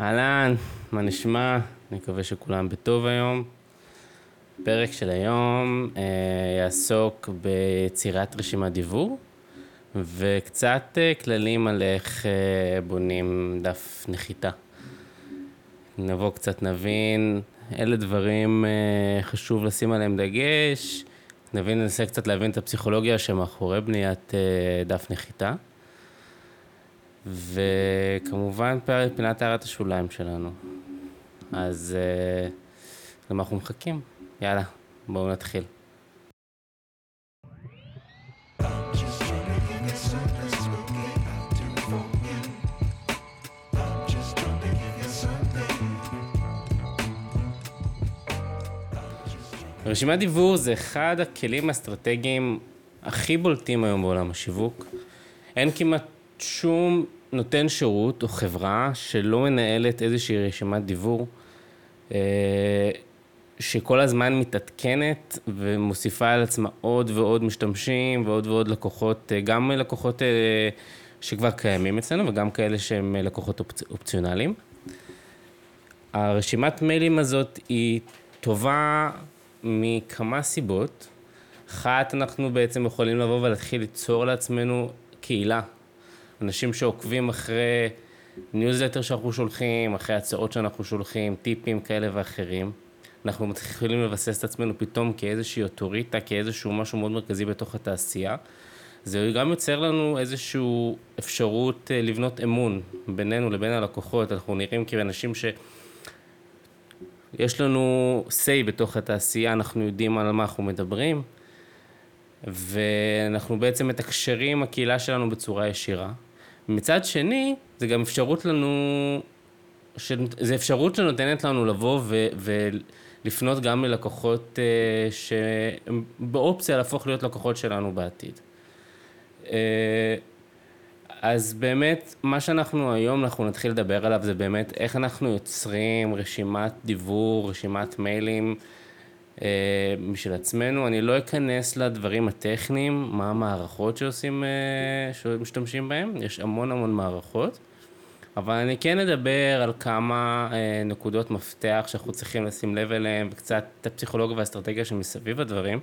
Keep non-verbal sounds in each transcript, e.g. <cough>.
אהלן, מה נשמע? אני מקווה שכולם בטוב היום. הפרק של היום אה, יעסוק ביצירת רשימת דיבור וקצת אה, כללים על איך אה, בונים דף נחיתה. נבוא קצת נבין אלה דברים אה, חשוב לשים עליהם דגש, נבין, ננסה קצת להבין את הפסיכולוגיה שמאחורי בניית אה, דף נחיתה. וכמובן פינת הערת השוליים שלנו. אז אה, למה אנחנו מחכים? יאללה, בואו נתחיל. רשימת דיבור זה אחד הכלים האסטרטגיים הכי בולטים היום בעולם השיווק. אין כמעט שום נותן שירות או חברה שלא מנהלת איזושהי רשימת דיבור אה, שכל הזמן מתעדכנת ומוסיפה על עצמה עוד ועוד משתמשים ועוד ועוד לקוחות, אה, גם לקוחות אה, שכבר קיימים אצלנו וגם כאלה שהם לקוחות אופצ... אופציונליים. הרשימת מיילים הזאת היא טובה מכמה סיבות. אחת, אנחנו בעצם יכולים לבוא ולהתחיל ליצור לעצמנו קהילה אנשים שעוקבים אחרי ניוזלטר שאנחנו שולחים, אחרי הצעות שאנחנו שולחים, טיפים כאלה ואחרים. אנחנו מתחילים לבסס את עצמנו פתאום כאיזושהי אוטוריטה, כאיזשהו משהו מאוד מרכזי בתוך התעשייה. זה גם יוצר לנו איזושהי אפשרות אה, לבנות אמון בינינו לבין הלקוחות. אנחנו נראים כאנשים ש... יש לנו say בתוך התעשייה, אנחנו יודעים על מה אנחנו מדברים, ואנחנו בעצם מתקשרים הקהילה שלנו בצורה ישירה. מצד שני, זה גם אפשרות לנו, ש... זה אפשרות שנותנת לנו לבוא ו... ולפנות גם ללקוחות uh, שהם באופציה להפוך להיות לקוחות שלנו בעתיד. Uh, אז באמת, מה שאנחנו היום, אנחנו נתחיל לדבר עליו, זה באמת איך אנחנו יוצרים רשימת דיבור, רשימת מיילים. אה, משל עצמנו. אני לא אכנס לדברים הטכניים, מה המערכות שעושים, אה, שמשתמשים בהם, יש המון המון מערכות. אבל אני כן אדבר על כמה אה, נקודות מפתח שאנחנו צריכים לשים לב אליהם, וקצת את הפסיכולוגיה והאסטרטגיה שמסביב הדברים,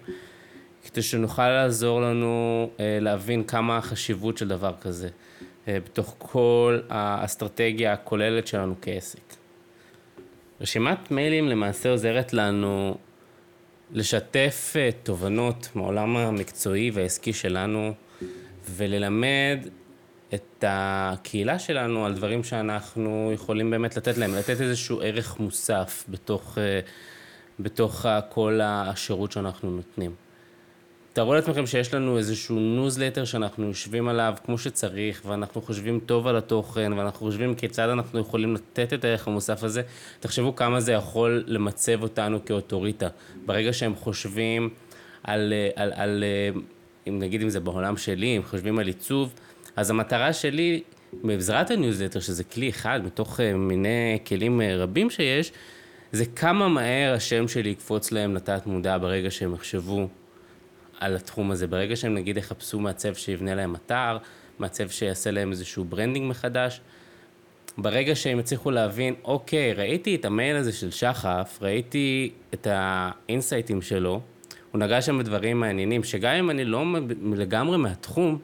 כדי שנוכל לעזור לנו להבין כמה החשיבות של דבר כזה, בתוך כל האסטרטגיה הכוללת שלנו כעסק. רשימת מיילים למעשה עוזרת לנו לשתף אה, תובנות מהעולם המקצועי והעסקי שלנו וללמד את הקהילה שלנו על דברים שאנחנו יכולים באמת לתת להם, לתת איזשהו ערך מוסף בתוך, אה, בתוך כל השירות שאנחנו נותנים. תארו לעצמכם שיש לנו איזשהו ניוזלטר שאנחנו יושבים עליו כמו שצריך, ואנחנו חושבים טוב על התוכן, ואנחנו חושבים כיצד אנחנו יכולים לתת את הערך המוסף הזה. תחשבו כמה זה יכול למצב אותנו כאוטוריטה. ברגע שהם חושבים על, על, על, אם נגיד אם זה בעולם שלי, אם חושבים על עיצוב, אז המטרה שלי בעזרת הניוזלטר, שזה כלי אחד מתוך אה, מיני כלים אה, רבים שיש, זה כמה מהר השם שלי יקפוץ להם לתת מודע ברגע שהם יחשבו על התחום הזה. ברגע שהם נגיד יחפשו מעצב שיבנה להם אתר, מעצב שיעשה להם איזשהו branding מחדש, ברגע שהם יצליחו להבין, אוקיי, ראיתי את המייל הזה של שחף, ראיתי את האינסייטים שלו, הוא נגע שם בדברים מעניינים, שגם אם אני לא לגמרי מהתחום,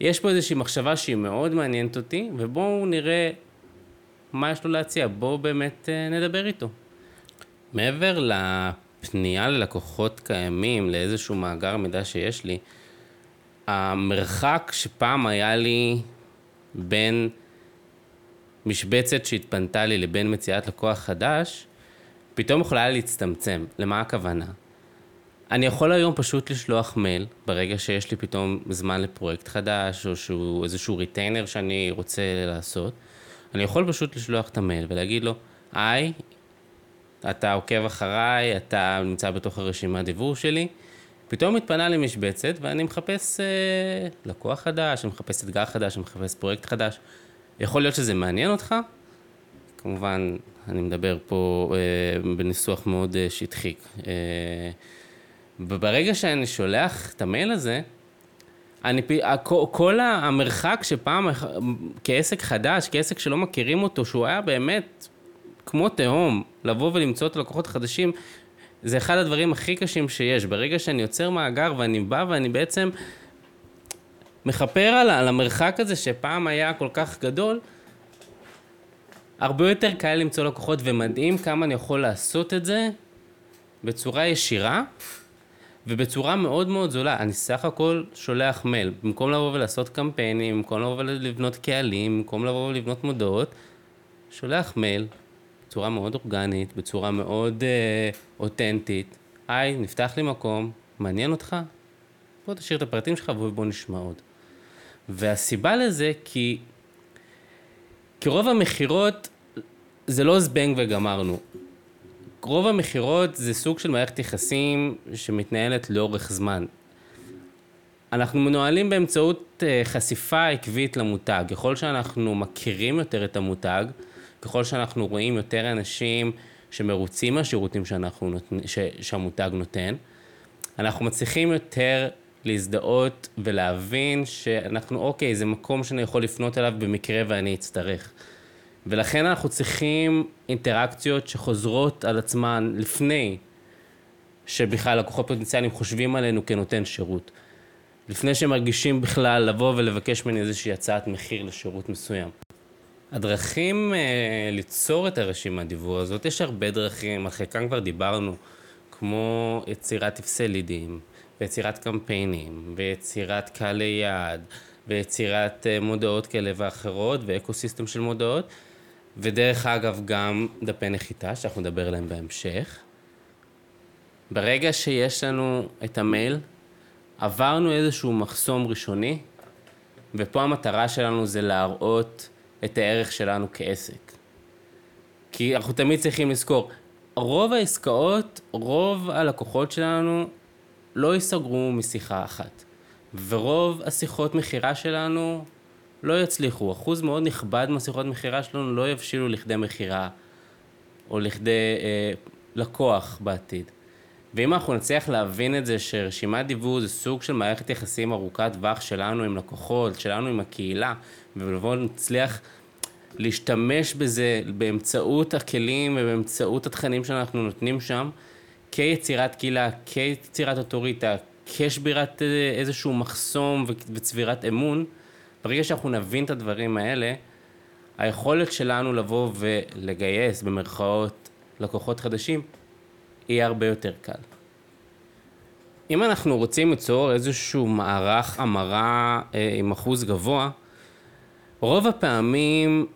יש פה איזושהי מחשבה שהיא מאוד מעניינת אותי, ובואו נראה מה יש לו להציע, בואו באמת אה, נדבר איתו. מעבר פנייה ללקוחות קיימים, לאיזשהו מאגר מידע שיש לי, המרחק שפעם היה לי בין משבצת שהתפנתה לי לבין מציאת לקוח חדש, פתאום יכולה להצטמצם. למה הכוונה? אני יכול היום פשוט לשלוח מייל, ברגע שיש לי פתאום זמן לפרויקט חדש, או שהוא איזשהו retainer שאני רוצה לעשות, אני יכול פשוט לשלוח את המייל ולהגיד לו, היי, אתה עוקב אחריי, אתה נמצא בתוך הרשימת דיוור שלי, פתאום מתפנה לי משבצת ואני מחפש אה, לקוח חדש, אני מחפש אתגר חדש, אני מחפש פרויקט חדש. יכול להיות שזה מעניין אותך? כמובן, אני מדבר פה אה, בניסוח מאוד אה, שטחי. אה, וברגע שאני שולח את המייל הזה, אני, כל המרחק שפעם כעסק חדש, כעסק שלא מכירים אותו, שהוא היה באמת כמו תהום, לבוא ולמצוא את הלקוחות החדשים, זה אחד הדברים הכי קשים שיש. ברגע שאני יוצר מאגר ואני בא ואני בעצם מכפר על, על המרחק הזה שפעם היה כל כך גדול, הרבה יותר קל למצוא לקוחות ומדהים כמה אני יכול לעשות את זה בצורה ישירה ובצורה מאוד מאוד זולה. אני סך הכל שולח מייל, במקום לבוא ולעשות קמפיינים, במקום לבוא ולבנות קהלים, במקום לבוא ולבנות מודעות, שולח מייל בצורה מאוד אורגנית, בצורה מאוד אה, אותנטית. היי, נפתח לי מקום, מעניין אותך? בוא תשאיר את הפרטים שלך ובוא נשמע עוד. והסיבה לזה כי, כי רוב המכירות זה לא זבנג וגמרנו. רוב המכירות זה סוג של מערכת יחסים שמתנהלת לאורך זמן. אנחנו מנוהלים באמצעות אה, חשיפה עקבית למותג. ככל שאנחנו מכירים יותר את המותג, ככל שאנחנו רואים יותר אנשים שמרוצים מהשירותים שאנחנו נותן, ש, שהמותג נותן, אנחנו מצליחים יותר להזדהות ולהבין שאנחנו, אוקיי, זה מקום שאני יכול לפנות אליו במקרה ואני אצטרך. ולכן אנחנו צריכים אינטראקציות שחוזרות על עצמן לפני שבכלל לקוחות פוטנציאליים חושבים עלינו כנותן שירות. לפני שהם מרגישים בכלל לבוא ולבקש ממני איזושהי הצעת מחיר לשירות מסוים. הדרכים אה, ליצור את הרשימת דיוור הזאת, יש הרבה דרכים, על חלקם כבר דיברנו, כמו יצירת טפסי לידים, ויצירת קמפיינים, ויצירת קהלי יעד, ויצירת אה, מודעות כאלה ואחרות, ואקו סיסטם של מודעות. ודרך אגב גם דפי נחיתה, שאנחנו נדבר עליהם בהמשך. ברגע שיש לנו את המייל, עברנו איזשהו מחסום ראשוני, ופה המטרה שלנו זה להראות את הערך שלנו כעסק. כי אנחנו תמיד צריכים לזכור, רוב העסקאות, רוב הלקוחות שלנו לא ייסגרו משיחה אחת. ורוב השיחות מכירה שלנו לא יצליחו. אחוז מאוד נכבד מהשיחות מכירה שלנו לא יבשילו לכדי מכירה או לכדי אה, לקוח בעתיד. ואם אנחנו נצליח להבין את זה שרשימת דיוור זה סוג של מערכת יחסים ארוכת טווח שלנו עם לקוחות, שלנו עם הקהילה, ולבוא נצליח להשתמש בזה באמצעות הכלים ובאמצעות התכנים שאנחנו נותנים שם, כיצירת קהילה, כיצירת אוטוריטה, כשבירת אה, איזשהו מחסום וצבירת אמון, ברגע שאנחנו נבין את הדברים האלה, היכולת שלנו לבוא ולגייס במרכאות לקוחות חדשים יהיה הרבה יותר קל. אם אנחנו רוצים ליצור איזשהו מערך המרה אה, עם אחוז גבוה, רוב הפעמים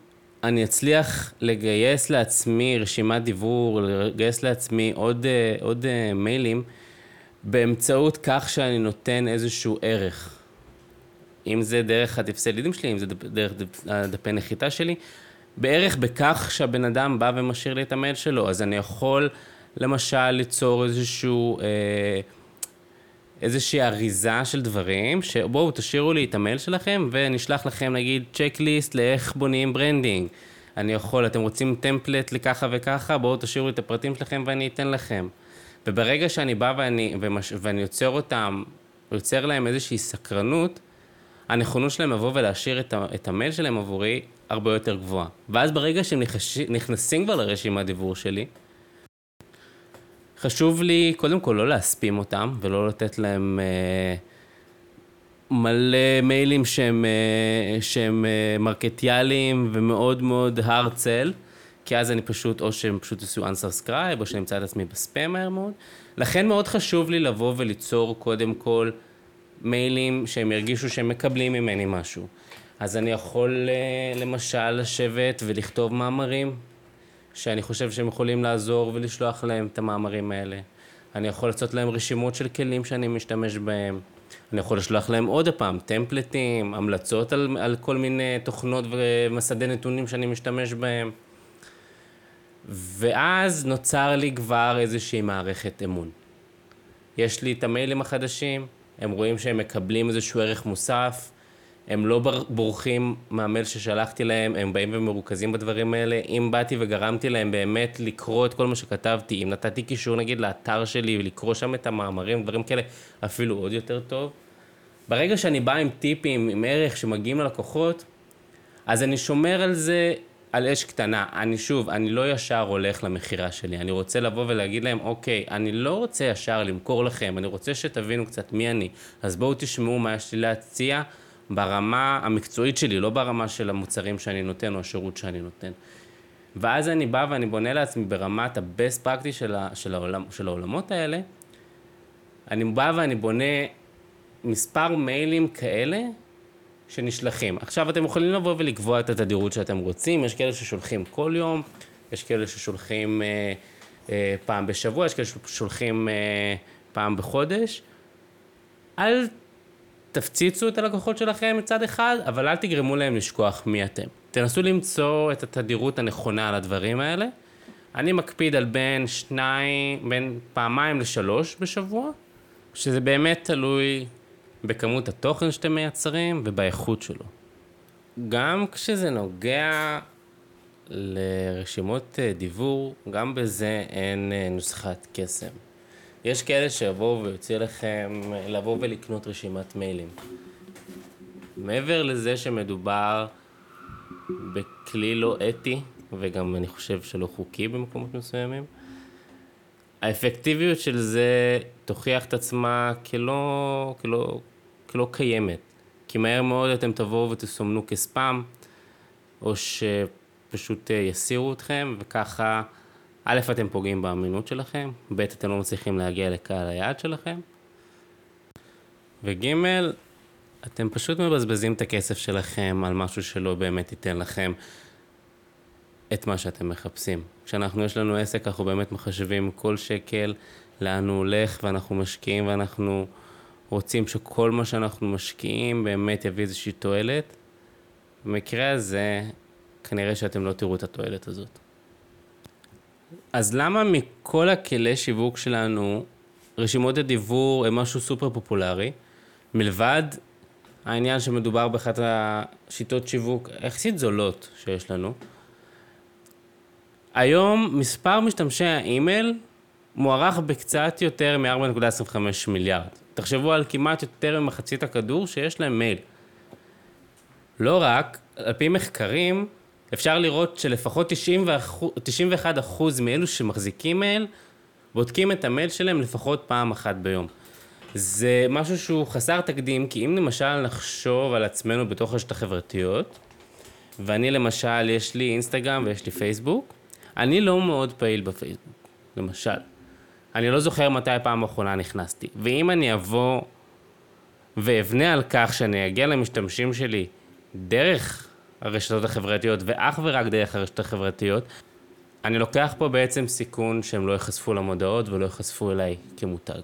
אני אצליח לגייס לעצמי רשימת דיוור, לגייס לעצמי עוד, אה, עוד אה, מיילים באמצעות כך שאני נותן איזשהו ערך. אם זה דרך הטפסי לידים שלי, אם זה דרך דפי נחיתה שלי, בערך בכך שהבן אדם בא ומשאיר לי את המייל שלו, אז אני יכול למשל ליצור איזשהו, אה, איזושהי אריזה של דברים, שבואו תשאירו לי את המייל שלכם ונשלח לכם נגיד checklist לאיך בונים branding. אני יכול, אתם רוצים טמפלט לככה וככה, בואו תשאירו לי את הפרטים שלכם ואני אתן לכם. וברגע שאני בא ואני, ומש, ואני יוצר אותם, יוצר להם איזושהי סקרנות, הנכונות שלהם לבוא ולהשאיר את, את המייל שלהם עבורי הרבה יותר גבוהה. ואז ברגע שהם נכנסים כבר לרשימת דיבור שלי, חשוב לי קודם כל לא להספים אותם ולא לתת להם אה, מלא מיילים שהם, אה, שהם אה, מרקטיאליים ומאוד מאוד hard sell, כי אז אני פשוט, או שהם פשוט יעשו unsubscribe, או שאני אמצא את עצמי בספאם מהר מאוד. לכן מאוד חשוב לי לבוא וליצור קודם כל מיילים שהם ירגישו שהם מקבלים ממני משהו. אז אני יכול אה, למשל לשבת ולכתוב מאמרים שאני חושב שהם יכולים לעזור ולשלוח להם את המאמרים האלה. אני יכול לעשות להם רשימות של כלים שאני משתמש בהם. אני יכול לשלוח להם עוד פעם טמפלטים, המלצות על, על כל מיני תוכנות ומסדי נתונים שאני משתמש בהם. ואז נוצר לי כבר איזושהי מערכת אמון. יש לי את המיילים החדשים, הם רואים שהם מקבלים איזשהו ערך מוסף, הם לא בורחים מהמייל ששלחתי להם, הם באים ומרוכזים בדברים האלה. אם באתי וגרמתי להם באמת לקרוא את כל מה שכתבתי, אם נתתי קישור נגיד לאתר שלי ולקרוא שם את המאמרים, דברים כאלה, אפילו עוד יותר טוב. ברגע שאני בא עם טיפים, עם ערך שמגיעים ללקוחות, אז אני שומר על זה על אש קטנה. אני שוב, אני לא ישר הולך למכירה שלי. אני רוצה לבוא ולהגיד להם, אוקיי, אני לא רוצה ישר למכור לכם, אני רוצה שתבינו קצת מי אני. אז בואו תשמעו מה יש לי להציע ברמה המקצועית שלי, לא ברמה של המוצרים שאני נותן או השירות שאני נותן. ואז אני בא ואני בונה לעצמי ברמת ה-best practice של, ה, של, העולם, של העולמות האלה, אני בא ואני בונה מספר מיילים כאלה שנשלחים. עכשיו אתם יכולים לבוא ולקבוע את התדירות שאתם רוצים, יש כאלה ששולחים כל יום, יש כאלה ששולחים אה, אה, פעם בשבוע, יש כאלה ששולחים אה, פעם בחודש. אל תפציצו את הלקוחות שלכם מצד אחד, אבל אל תגרמו להם לשכוח מי אתם. תנסו למצוא את התדירות הנכונה על הדברים האלה. אני מקפיד על בין שניים, בין פעמיים לשלוש בשבוע, שזה באמת תלוי בכמות התוכן שאתם מייצרים ובאיכות שלו. גם כשזה נוגע לרשימות אה, דיבור, גם בזה אין אה, נוסחת קסם. יש כאלה שיבואו ויוציא לכם לבוא ולקנות רשימת מיילים. מעבר לזה שמדובר בכלי לא אתי, וגם אני חושב שלא חוקי במקומות מסוימים, האפקטיביות של זה תוכיח את עצמה כלא, כלא, כלא קיימת. כי מהר מאוד אתם תבואו ותסומנו כספאם, או שפשוט אה, יסירו אתכם, וככה, א', אתם פוגעים באמינות שלכם, ב', אתם לא מצליחים להגיע לקהל היעד שלכם, וג', אתם פשוט מבזבזים את הכסף שלכם על משהו שלא באמת ייתן לכם את מה שאתם מחפשים. כשאנחנו, יש לנו עסק, אנחנו באמת מחשבים כל שקל, לאן הוא הולך, ואנחנו משקיעים, ואנחנו רוצים שכל מה שאנחנו משקיעים באמת יביא איזושהי תועלת. במקרה הזה, כנראה שאתם לא תראו את התועלת הזאת. אז למה מכל הכלי שיווק שלנו, רשימות הדיבור הם משהו סופר פופולרי, מלבד העניין שמדובר באחת השיטות שיווק יחסית זולות שיש לנו. היום מספר משתמשי האימייל מוערך בקצת יותר מ-4.25 מיליארד. תחשבו על כמעט יותר ממחצית הכדור שיש להם מייל. לא רק, על פי מחקרים, אפשר לראות שלפחות 91% מאלו שמחזיקים מייל, בודקים את המייל שלהם לפחות פעם אחת ביום. זה משהו שהוא חסר תקדים, כי אם למשל נחשוב על עצמנו בתוך רשת החברתיות, ואני למשל, יש לי אינסטגרם ויש לי פייסבוק, אני לא מאוד פעיל בפייסבוק, למשל. אני לא זוכר מתי הפעם האחרונה נכנסתי. ואם אני אבוא ואבנה על כך שאני אגיע למשתמשים שלי דרך הרשתות החברתיות ואך ורק דרך הרשתות החברתיות, אני לוקח פה בעצם סיכון שהם לא ייחשפו למודעות ולא ייחשפו אליי כמותג.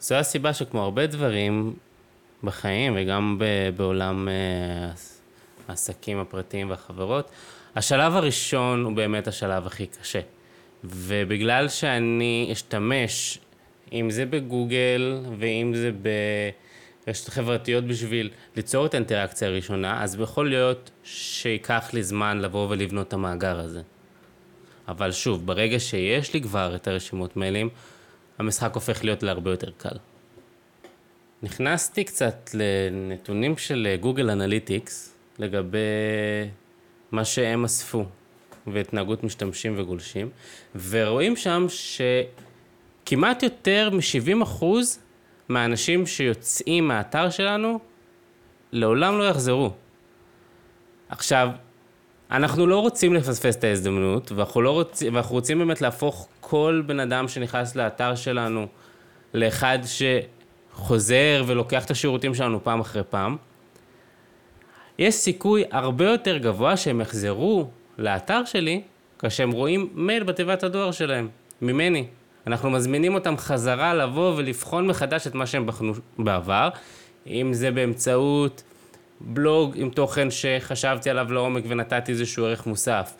זו הסיבה שכמו הרבה דברים בחיים וגם בעולם אה, העסקים הפרטיים והחברות, השלב הראשון הוא באמת השלב הכי קשה. ובגלל שאני אשתמש, אם זה בגוגל ואם זה ברשתות חברתיות בשביל ליצור את האינטראקציה הראשונה, אז יכול להיות שייקח לי זמן לבוא ולבנות את המאגר הזה. אבל שוב, ברגע שיש לי כבר את הרשימות מיילים, המשחק הופך להיות להרבה יותר קל. נכנסתי קצת לנתונים של גוגל אנליטיקס לגבי מה שהם אספו והתנהגות משתמשים וגולשים, ורואים שם שכמעט יותר מ-70% מהאנשים שיוצאים מהאתר שלנו לעולם לא יחזרו. עכשיו, אנחנו לא רוצים לפספס את ההזדמנות, ואנחנו, לא רוצ... ואנחנו רוצים באמת להפוך כל בן אדם שנכנס לאתר שלנו לאחד שחוזר ולוקח את השירותים שלנו פעם אחרי פעם. יש סיכוי הרבה יותר גבוה שהם יחזרו לאתר שלי כאשר הם רואים מייל בתיבת הדואר שלהם, ממני. אנחנו מזמינים אותם חזרה לבוא ולבחון מחדש את מה שהם בחנו בעבר, אם זה באמצעות בלוג עם תוכן שחשבתי עליו לעומק ונתתי איזשהו ערך מוסף.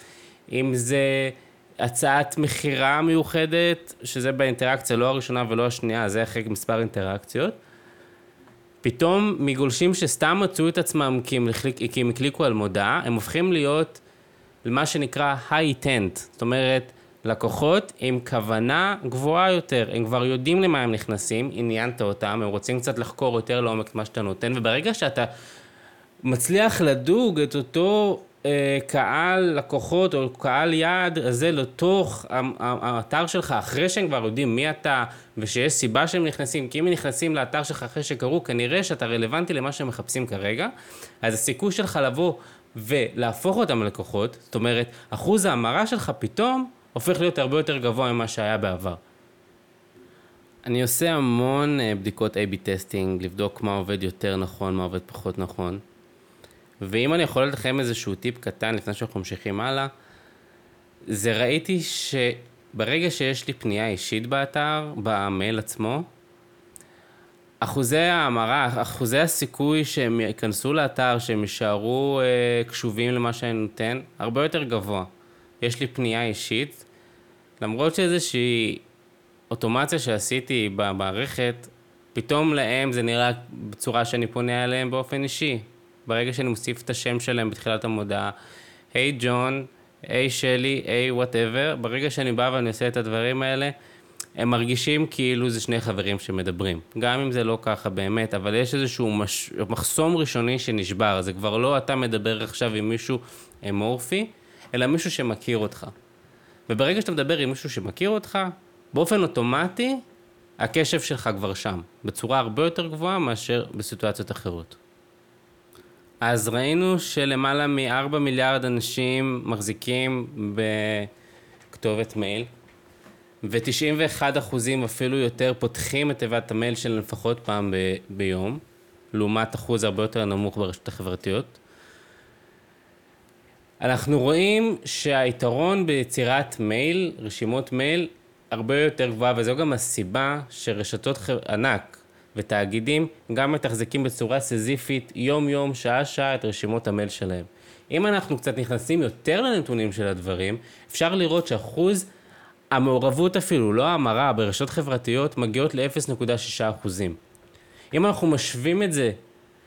אם זה הצעת מכירה מיוחדת, שזה באינטראקציה לא הראשונה ולא השנייה, זה אחרי מספר אינטראקציות. פתאום מגולשים שסתם מצאו את עצמם כי הם, כי הם הקליקו על מודעה, הם הופכים להיות למה שנקרא intent, זאת אומרת, לקוחות עם כוונה גבוהה יותר, הם כבר יודעים למה הם נכנסים, עניינת אותם, הם רוצים קצת לחקור יותר לעומק את מה שאתה נותן, וברגע שאתה מצליח לדוג את אותו אה, קהל לקוחות או קהל יעד הזה לתוך האתר שלך, אחרי שהם כבר יודעים מי אתה ושיש סיבה שהם נכנסים, כי אם הם נכנסים לאתר שלך אחרי שקראו, כנראה שאתה רלוונטי למה שהם מחפשים כרגע, אז הסיכוי שלך לבוא ולהפוך אותם ללקוחות, זאת אומרת, אחוז ההמרה שלך פתאום הופך להיות הרבה יותר גבוה ממה שהיה בעבר. אני עושה המון אה, בדיקות A-B testing, לבדוק מה עובד יותר נכון, מה עובד פחות נכון. ואם אני יכול לתת לכם איזשהו טיפ קטן לפני שאנחנו ממשיכים הלאה, זה ראיתי שברגע שיש לי פנייה אישית באתר, במייל עצמו, אחוזי ההמרה, אחוזי הסיכוי שהם ייכנסו לאתר, שהם יישארו אה, קשובים למה שאני נותן, הרבה יותר גבוה. יש לי פנייה אישית, למרות שאיזושהי אוטומציה שעשיתי במערכת, פתאום להם זה נראה בצורה שאני פונה אליהם באופן אישי. ברגע שאני מוסיף את השם שלהם בתחילת המודעה, היי ג'ון, היי שלי, היי whatever, ברגע שאני בא ואני עושה את הדברים האלה, הם מרגישים כאילו זה שני חברים שמדברים. גם אם זה לא ככה באמת, אבל יש איזשהו מש... מחסום ראשוני שנשבר, זה כבר לא אתה מדבר עכשיו עם מישהו אמורפי, אלא מישהו שמכיר אותך. וברגע שאתה מדבר עם מישהו שמכיר אותך, באופן אוטומטי, הקשב שלך כבר שם, בצורה הרבה יותר גבוהה מאשר בסיטואציות אחרות. אז ראינו שלמעלה מ-4 מיליארד אנשים מחזיקים בכתובת מייל, ו-91 אחוזים אפילו יותר פותחים את תיבת המייל שלהם לפחות פעם ב- ביום, לעומת אחוז הרבה יותר נמוך ברשתות החברתיות. אנחנו רואים שהיתרון ביצירת מייל, רשימות מייל, הרבה יותר גבוהה, וזו גם הסיבה שרשתות ענק ותאגידים גם מתחזקים בצורה סזיפית יום-יום, שעה-שעה את רשימות המייל שלהם. אם אנחנו קצת נכנסים יותר לנתונים של הדברים, אפשר לראות שאחוז המעורבות אפילו, לא ההמרה, ברשתות חברתיות מגיעות ל-0.6%. אם אנחנו משווים את זה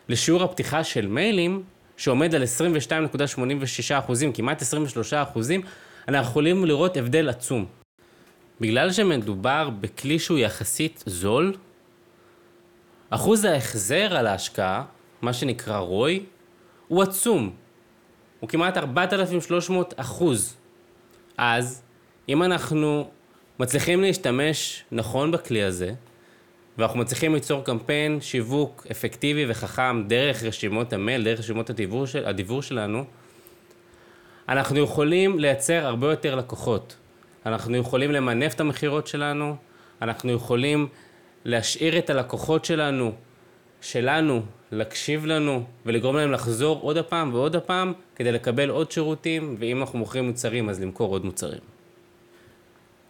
לשיעור הפתיחה של מיילים, שעומד על 22.86%, כמעט 23%, אנחנו יכולים לראות הבדל עצום. בגלל שמדובר בכלי שהוא יחסית זול, אחוז ההחזר על ההשקעה, מה שנקרא רוי, הוא עצום. הוא כמעט 4,300 אחוז. אז, אם אנחנו מצליחים להשתמש נכון בכלי הזה, ואנחנו מצליחים ליצור קמפיין שיווק אפקטיבי וחכם דרך רשימות המייל, דרך רשימות הדיבור, של, הדיבור שלנו, אנחנו יכולים לייצר הרבה יותר לקוחות. אנחנו יכולים למנף את המכירות שלנו, אנחנו יכולים להשאיר את הלקוחות שלנו, שלנו, להקשיב לנו ולגרום להם לחזור עוד הפעם ועוד הפעם כדי לקבל עוד שירותים, ואם אנחנו מוכרים מוצרים אז למכור עוד מוצרים.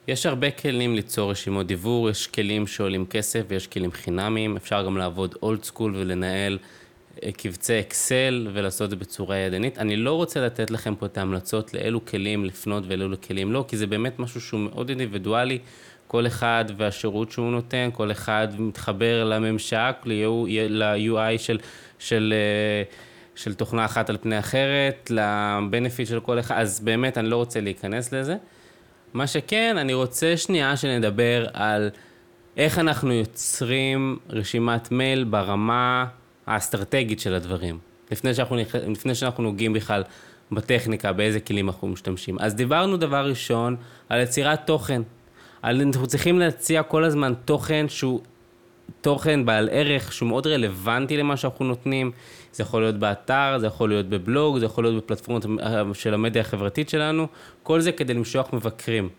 יש הרבה כלים ליצור רשימות דיבור, יש כלים שעולים כסף ויש כלים חינמיים, אפשר גם לעבוד אולד סקול ולנהל אה, קבצי אקסל ולעשות את זה בצורה ידנית. אני לא רוצה לתת לכם פה את ההמלצות לאילו כלים לפנות ולאילו כלים לא, כי זה באמת משהו שהוא מאוד אינדיבידואלי, כל אחד והשירות שהוא נותן, כל אחד מתחבר לממשק, ל-UI של, של, אה, של תוכנה אחת על פני אחרת, לבנפיט של כל אחד, אז באמת אני לא רוצה להיכנס לזה. מה שכן, אני רוצה שנייה שנדבר על איך אנחנו יוצרים רשימת מייל ברמה האסטרטגית של הדברים, לפני שאנחנו, לפני שאנחנו נוגעים בכלל בטכניקה, באיזה כלים אנחנו משתמשים. אז דיברנו דבר ראשון על יצירת תוכן. אנחנו צריכים להציע כל הזמן תוכן שהוא תוכן בעל ערך, שהוא מאוד רלוונטי למה שאנחנו נותנים. זה יכול להיות באתר, זה יכול להיות בבלוג, זה יכול להיות בפלטפורמות של המדיה החברתית שלנו, כל זה כדי למשוך מבקרים.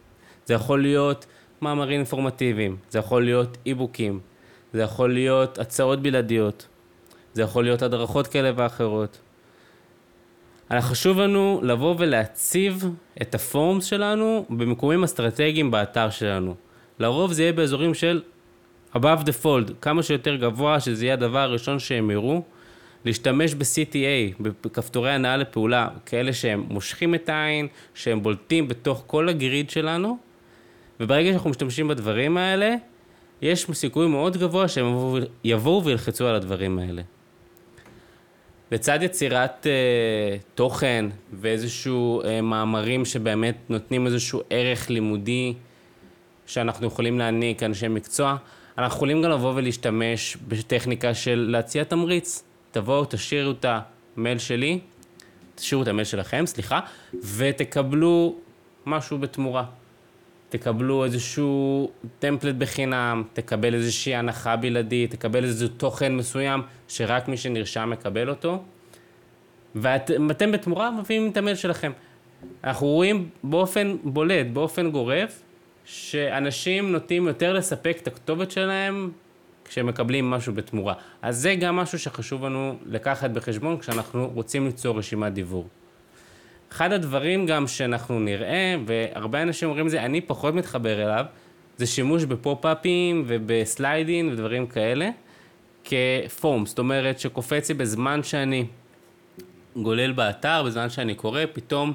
זה יכול להיות מאמרים אינפורמטיביים, זה יכול להיות אי-בוקים, זה יכול להיות הצעות בלעדיות, זה יכול להיות הדרכות כאלה ואחרות. חשוב לנו לבוא ולהציב את הפורמס שלנו במיקומים אסטרטגיים באתר שלנו. לרוב זה יהיה באזורים של above the fold, כמה שיותר גבוה, שזה יהיה הדבר הראשון שהם יראו. להשתמש ב-CTA, בכפתורי הנעה לפעולה, כאלה שהם מושכים את העין, שהם בולטים בתוך כל הגריד שלנו, וברגע שאנחנו משתמשים בדברים האלה, יש סיכוי מאוד גבוה שהם יבואו וילחצו על הדברים האלה. לצד יצירת אה, תוכן ואיזשהו אה, מאמרים שבאמת נותנים איזשהו ערך לימודי שאנחנו יכולים להעניק אנשי מקצוע, אנחנו יכולים גם לבוא ולהשתמש בטכניקה של להציע תמריץ. תבואו, תשאירו את המייל שלי, תשאירו את המייל שלכם, סליחה, ותקבלו משהו בתמורה. תקבלו איזשהו טמפלט בחינם, תקבל איזושהי הנחה בלעדית, תקבל איזשהו תוכן מסוים שרק מי שנרשם מקבל אותו, ואתם בתמורה מביאים את המייל שלכם. אנחנו רואים באופן בולט, באופן גורף, שאנשים נוטים יותר לספק את הכתובת שלהם כשהם מקבלים משהו בתמורה. אז זה גם משהו שחשוב לנו לקחת בחשבון כשאנחנו רוצים ליצור רשימת דיוור. אחד הדברים גם שאנחנו נראה, והרבה אנשים אומרים את זה, אני פחות מתחבר אליו, זה שימוש בפופ-אפים ובסליידים ודברים כאלה, כפורם, זאת אומרת שקופץ לי בזמן שאני גולל באתר, בזמן שאני קורא, פתאום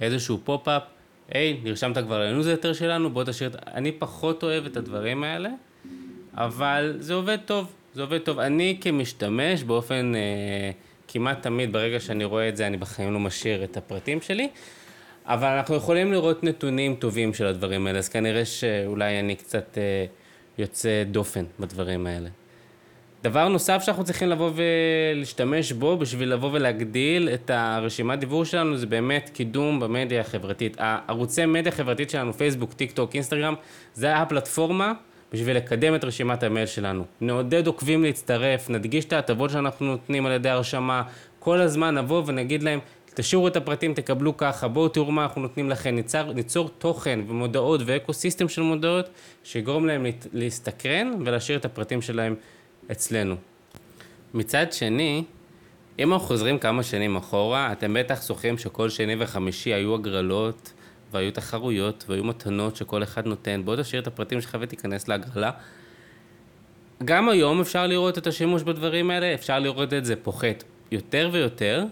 איזשהו פופ-אפ, היי, נרשמת כבר לניוזלטר שלנו, בוא תשאיר את... אני פחות אוהב את הדברים האלה, אבל זה עובד טוב, זה עובד טוב. אני כמשתמש באופן... אה, כמעט תמיד ברגע שאני רואה את זה, אני בחיים לא משאיר את הפרטים שלי. אבל אנחנו יכולים לראות נתונים טובים של הדברים האלה, אז כנראה שאולי אני קצת אה, יוצא דופן בדברים האלה. דבר נוסף שאנחנו צריכים לבוא ולהשתמש בו בשביל לבוא ולהגדיל את הרשימת דיבור שלנו זה באמת קידום במדיה החברתית. הערוצי מדיה חברתית שלנו, פייסבוק, טיק טוק, אינסטגרם, זה הפלטפורמה בשביל לקדם את רשימת המייל שלנו. נעודד עוקבים להצטרף, נדגיש את ההטבות שאנחנו נותנים על ידי הרשמה, כל הזמן נבוא ונגיד להם, תשאירו את הפרטים, תקבלו ככה, בואו תראו מה אנחנו נותנים לכם, ניצור, ניצור תוכן ומודעות ואקו סיסטם של מודעות, שיגרום להם להסתקרן ולהשאיר את הפרטים שלהם אצלנו. מצד שני, אם אנחנו חוזרים כמה שנים אחורה, אתם בטח זוכרים שכל שני וחמישי היו הגרלות והיו תחרויות, והיו מתנות שכל אחד נותן, בוא תשאיר את הפרטים שלך ותיכנס להגרלה. גם היום אפשר לראות את השימוש בדברים האלה, אפשר לראות את זה פוחת יותר ויותר,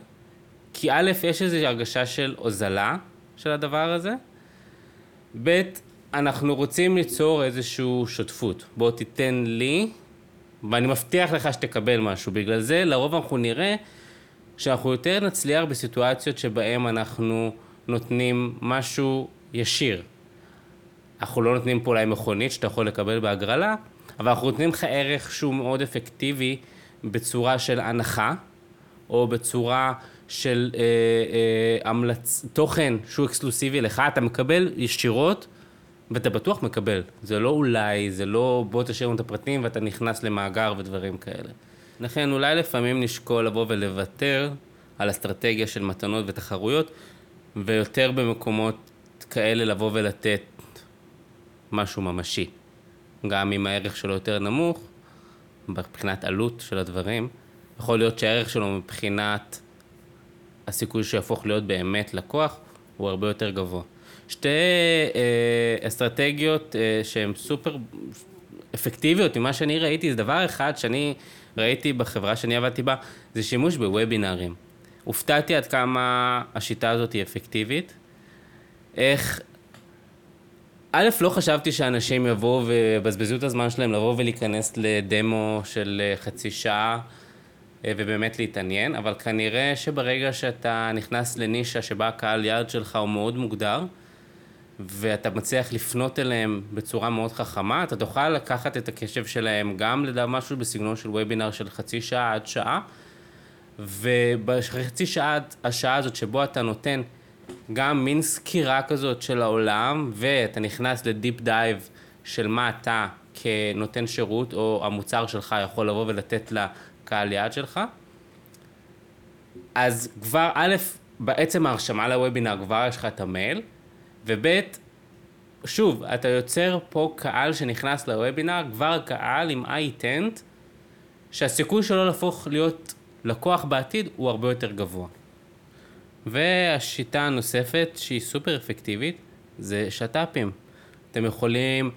כי א', יש איזושהי הרגשה של הוזלה של הדבר הזה, ב', אנחנו רוצים ליצור איזושהי שותפות. בוא תיתן לי, ואני מבטיח לך שתקבל משהו. בגלל זה לרוב אנחנו נראה שאנחנו יותר נצליח בסיטואציות שבהן אנחנו נותנים משהו ישיר. אנחנו לא נותנים פה אולי מכונית שאתה יכול לקבל בהגרלה, אבל אנחנו נותנים לך ערך שהוא מאוד אפקטיבי בצורה של הנחה, או בצורה של אה, אה, המלצ... תוכן שהוא אקסקלוסיבי לך, אתה מקבל ישירות, ואתה בטוח מקבל. זה לא אולי, זה לא בוא תשאיר לנו את הפרטים ואתה נכנס למאגר ודברים כאלה. לכן אולי לפעמים נשקול לבוא ולוותר על אסטרטגיה של מתנות ותחרויות, ויותר במקומות כאלה לבוא ולתת משהו ממשי. גם אם הערך שלו יותר נמוך, מבחינת עלות של הדברים, יכול להיות שהערך שלו מבחינת הסיכוי שיהפוך להיות באמת לקוח הוא הרבה יותר גבוה. שתי אה, אסטרטגיות אה, שהן סופר אפקטיביות ממה שאני ראיתי, זה דבר אחד שאני ראיתי בחברה שאני עבדתי בה, זה שימוש בוובינארים. הופתעתי עד כמה השיטה הזאת היא אפקטיבית. איך... א', לא חשבתי שאנשים יבואו ויבזבזו את הזמן שלהם לבוא ולהיכנס לדמו של אה, חצי שעה אה, ובאמת להתעניין, אבל כנראה שברגע שאתה נכנס לנישה שבה הקהל יעד שלך הוא מאוד מוגדר, ואתה מצליח לפנות אליהם בצורה מאוד חכמה, אתה תוכל לקחת את הקשב שלהם גם לדעת משהו בסגנון של וובינר של חצי שעה עד שעה, ובחצי שעה, השעה הזאת שבו אתה נותן גם מין סקירה כזאת של העולם, ואתה נכנס ל deep dive של מה אתה כנותן שירות, או המוצר שלך יכול לבוא ולתת לקהל יעד שלך. אז כבר, א', בעצם ההרשמה לוובינר כבר יש לך את המייל, וב', שוב, אתה יוצר פה קהל שנכנס לוובינר, כבר קהל עם אייטנט, שהסיכוי שלו להפוך להיות לקוח בעתיד הוא הרבה יותר גבוה. והשיטה הנוספת שהיא סופר אפקטיבית זה שת"פים. אתם יכולים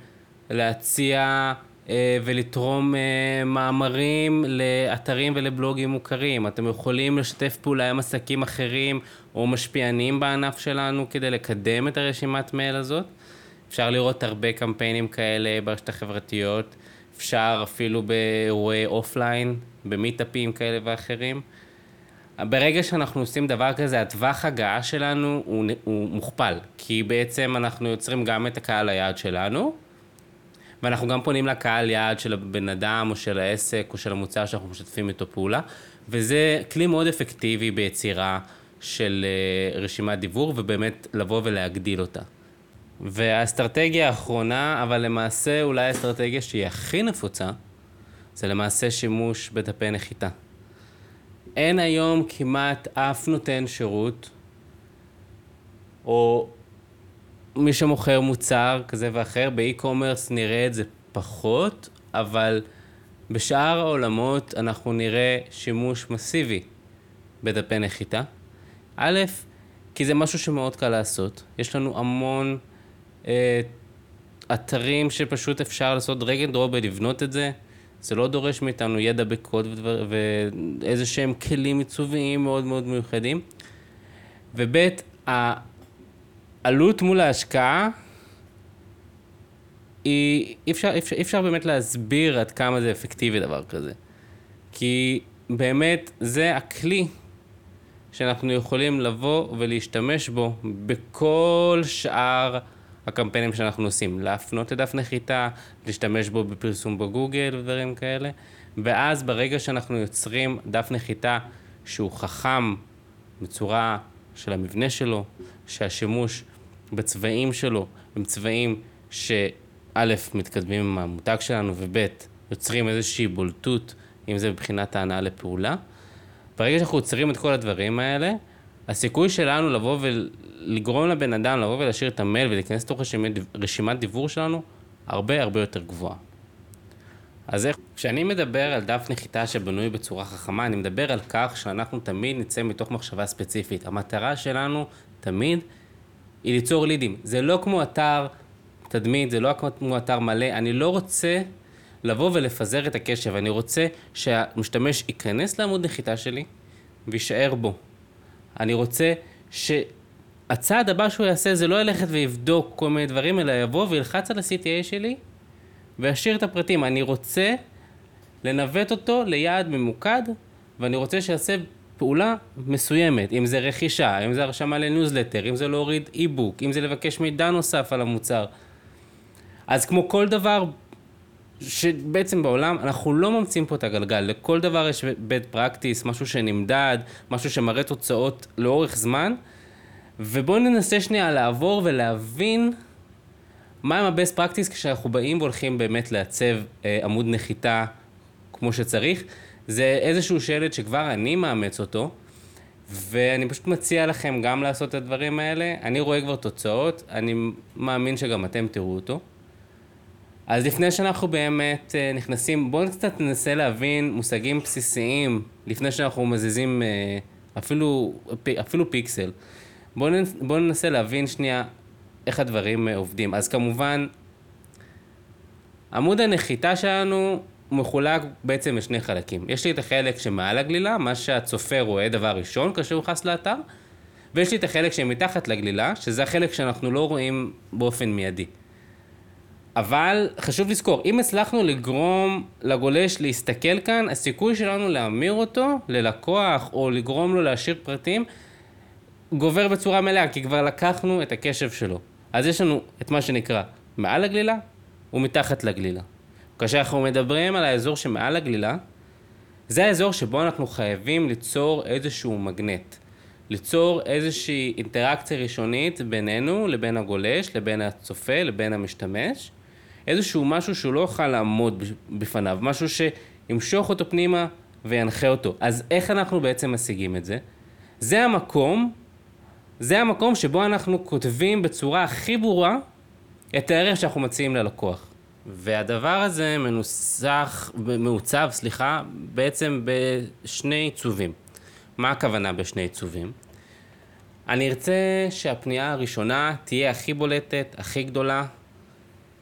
להציע אה, ולתרום אה, מאמרים לאתרים ולבלוגים מוכרים. אתם יכולים לשתף פעולה עם עסקים אחרים או משפיענים בענף שלנו כדי לקדם את הרשימת מייל הזאת. אפשר לראות הרבה קמפיינים כאלה ברשת החברתיות. אפשר אפילו באירועי אופליין, במיטאפים כאלה ואחרים. ברגע שאנחנו עושים דבר כזה, הטווח הגעה שלנו הוא, הוא מוכפל, כי בעצם אנחנו יוצרים גם את הקהל היעד שלנו, ואנחנו גם פונים לקהל יעד של הבן אדם, או של העסק, או של המוצר שאנחנו משתפים איתו פעולה, וזה כלי מאוד אפקטיבי ביצירה של אה, רשימת דיוור, ובאמת לבוא ולהגדיל אותה. והאסטרטגיה האחרונה, אבל למעשה אולי האסטרטגיה שהיא הכי נפוצה, זה למעשה שימוש בדפי נחיתה. אין היום כמעט אף נותן שירות, או מי שמוכר מוצר כזה ואחר, באי-קומרס נראה את זה פחות, אבל בשאר העולמות אנחנו נראה שימוש מסיבי בדפי נחיתה. א', כי זה משהו שמאוד קל לעשות. יש לנו המון אה, אתרים שפשוט אפשר לעשות drag and drop ולבנות את זה. זה לא דורש מאיתנו ידע בקוד ודבר, ואיזה שהם כלים עיצוביים מאוד מאוד מיוחדים. וב', העלות מול ההשקעה, היא, אי אפשר, אפשר, אפשר באמת להסביר עד כמה זה אפקטיבי דבר כזה. כי באמת זה הכלי שאנחנו יכולים לבוא ולהשתמש בו בכל שאר הקמפיינים שאנחנו עושים. להפנות לדף נחיתה, להשתמש בו בפרסום בגוגל ודברים כאלה. ואז ברגע שאנחנו יוצרים דף נחיתה שהוא חכם בצורה של המבנה שלו, שהשימוש בצבעים שלו הם צבעים שא', מתקדמים עם המותג שלנו, וב', יוצרים איזושהי בולטות, אם זה מבחינת ההנאה לפעולה. ברגע שאנחנו יוצרים את כל הדברים האלה, הסיכוי שלנו לבוא ולגרום לבן אדם לבוא ולהשאיר את המייל ולהיכנס לתוך רשימת, רשימת דיוור שלנו, הרבה הרבה יותר גבוהה. אז איך, כשאני מדבר על דף נחיתה שבנוי בצורה חכמה, אני מדבר על כך שאנחנו תמיד נצא מתוך מחשבה ספציפית. המטרה שלנו תמיד היא ליצור לידים. זה לא כמו אתר תדמית, זה לא כמו אתר מלא. אני לא רוצה לבוא ולפזר את הקשב, אני רוצה שהמשתמש ייכנס לעמוד נחיתה שלי ויישאר בו. אני רוצה שהצעד הבא שהוא יעשה זה לא ללכת ויבדוק כל מיני דברים, אלא יבוא וילחץ על ה-CTA שלי וישאיר את הפרטים. אני רוצה לנווט אותו ליעד ממוקד, ואני רוצה שיעשה פעולה מסוימת, אם זה רכישה, אם זה הרשמה לניוזלטר, אם זה להוריד e-book, אם זה לבקש מידע נוסף על המוצר. אז כמו כל דבר שבעצם בעולם אנחנו לא ממציאים פה את הגלגל, לכל דבר יש best practice, משהו שנמדד, משהו שמראה תוצאות לאורך זמן, ובואו ננסה שנייה לעבור ולהבין מהם ה-best practice כשאנחנו באים והולכים באמת לעצב אה, עמוד נחיתה כמו שצריך. זה איזשהו שלד שכבר אני מאמץ אותו, ואני פשוט מציע לכם גם לעשות את הדברים האלה. אני רואה כבר תוצאות, אני מאמין שגם אתם תראו אותו. אז לפני שאנחנו באמת אה, נכנסים, בואו קצת ננסה להבין מושגים בסיסיים, לפני שאנחנו מזיזים אה, אפילו, אפילו פיקסל. בואו בוא ננסה להבין שנייה איך הדברים אה, עובדים. אז כמובן, עמוד הנחיתה שלנו מחולק בעצם לשני חלקים. יש לי את החלק שמעל הגלילה, מה שהצופה רואה דבר ראשון כאשר הוא נכנס לאתר, ויש לי את החלק שמתחת לגלילה, שזה החלק שאנחנו לא רואים באופן מיידי. אבל חשוב לזכור, אם הצלחנו לגרום לגולש להסתכל כאן, הסיכוי שלנו להמיר אותו ללקוח או לגרום לו להשאיר פרטים גובר בצורה מלאה, כי כבר לקחנו את הקשב שלו. אז יש לנו את מה שנקרא מעל הגלילה ומתחת לגלילה. כאשר אנחנו מדברים על האזור שמעל הגלילה, זה האזור שבו אנחנו חייבים ליצור איזשהו מגנט. ליצור איזושהי אינטראקציה ראשונית בינינו לבין הגולש, לבין הצופה, לבין המשתמש. איזשהו משהו שהוא לא יוכל לעמוד בפניו, משהו שימשוך אותו פנימה וינחה אותו. אז איך אנחנו בעצם משיגים את זה? זה המקום, זה המקום שבו אנחנו כותבים בצורה הכי ברורה את הערך שאנחנו מציעים ללקוח. והדבר הזה מנוסח, מעוצב, סליחה, בעצם בשני עיצובים. מה הכוונה בשני עיצובים? אני ארצה שהפנייה הראשונה תהיה הכי בולטת, הכי גדולה,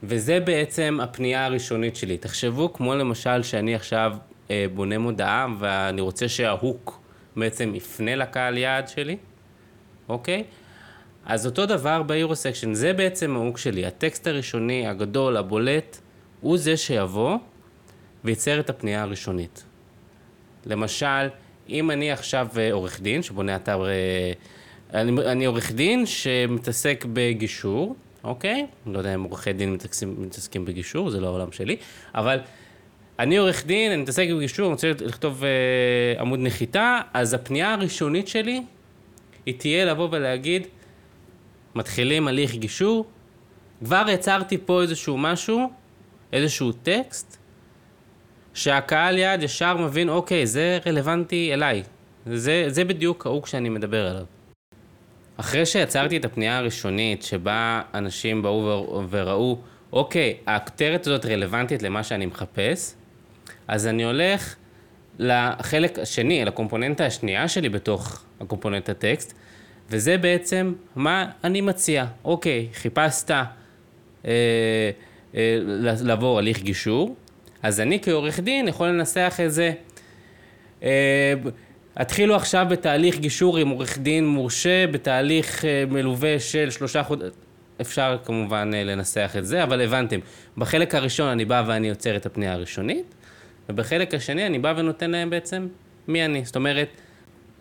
וזה בעצם הפנייה הראשונית שלי. תחשבו כמו למשל שאני עכשיו אה, בונה מודעה ואני רוצה שה hook בעצם יפנה לקהל יעד שלי, אוקיי? אז אותו דבר section, זה בעצם ה hook שלי. הטקסט הראשוני, הגדול, הבולט, הוא זה שיבוא וייצר את הפנייה הראשונית. למשל, אם אני עכשיו אה, עורך דין שבונה אתר, אה, אני, אני עורך דין שמתעסק בגישור, אוקיי? לא יודע אם עורכי דין מתעסקים, מתעסקים בגישור, זה לא העולם שלי, אבל אני עורך דין, אני מתעסק בגישור, אני רוצה לכתוב אה, עמוד נחיתה, אז הפנייה הראשונית שלי היא תהיה לבוא ולהגיד, מתחילים הליך גישור, כבר יצרתי פה איזשהו משהו, איזשהו טקסט, שהקהל יעד ישר מבין, אוקיי, זה רלוונטי אליי. זה, זה בדיוק ההוא שאני מדבר עליו. אחרי שיצרתי את הפנייה הראשונית, שבה אנשים באו וראו, אוקיי, הכותרת הזאת רלוונטית למה שאני מחפש, אז אני הולך לחלק השני, לקומפוננטה השנייה שלי בתוך הקומפוננט הטקסט, וזה בעצם מה אני מציע. אוקיי, חיפשת אה, אה, לעבור הליך גישור, אז אני כעורך דין יכול לנסח את זה. אה, התחילו עכשיו בתהליך גישור עם עורך דין מורשה, בתהליך אה, מלווה של שלושה חודשים. אפשר כמובן אה, לנסח את זה, אבל הבנתם. בחלק הראשון אני בא ואני יוצר את הפנייה הראשונית, ובחלק השני אני בא ונותן להם בעצם מי אני. זאת אומרת,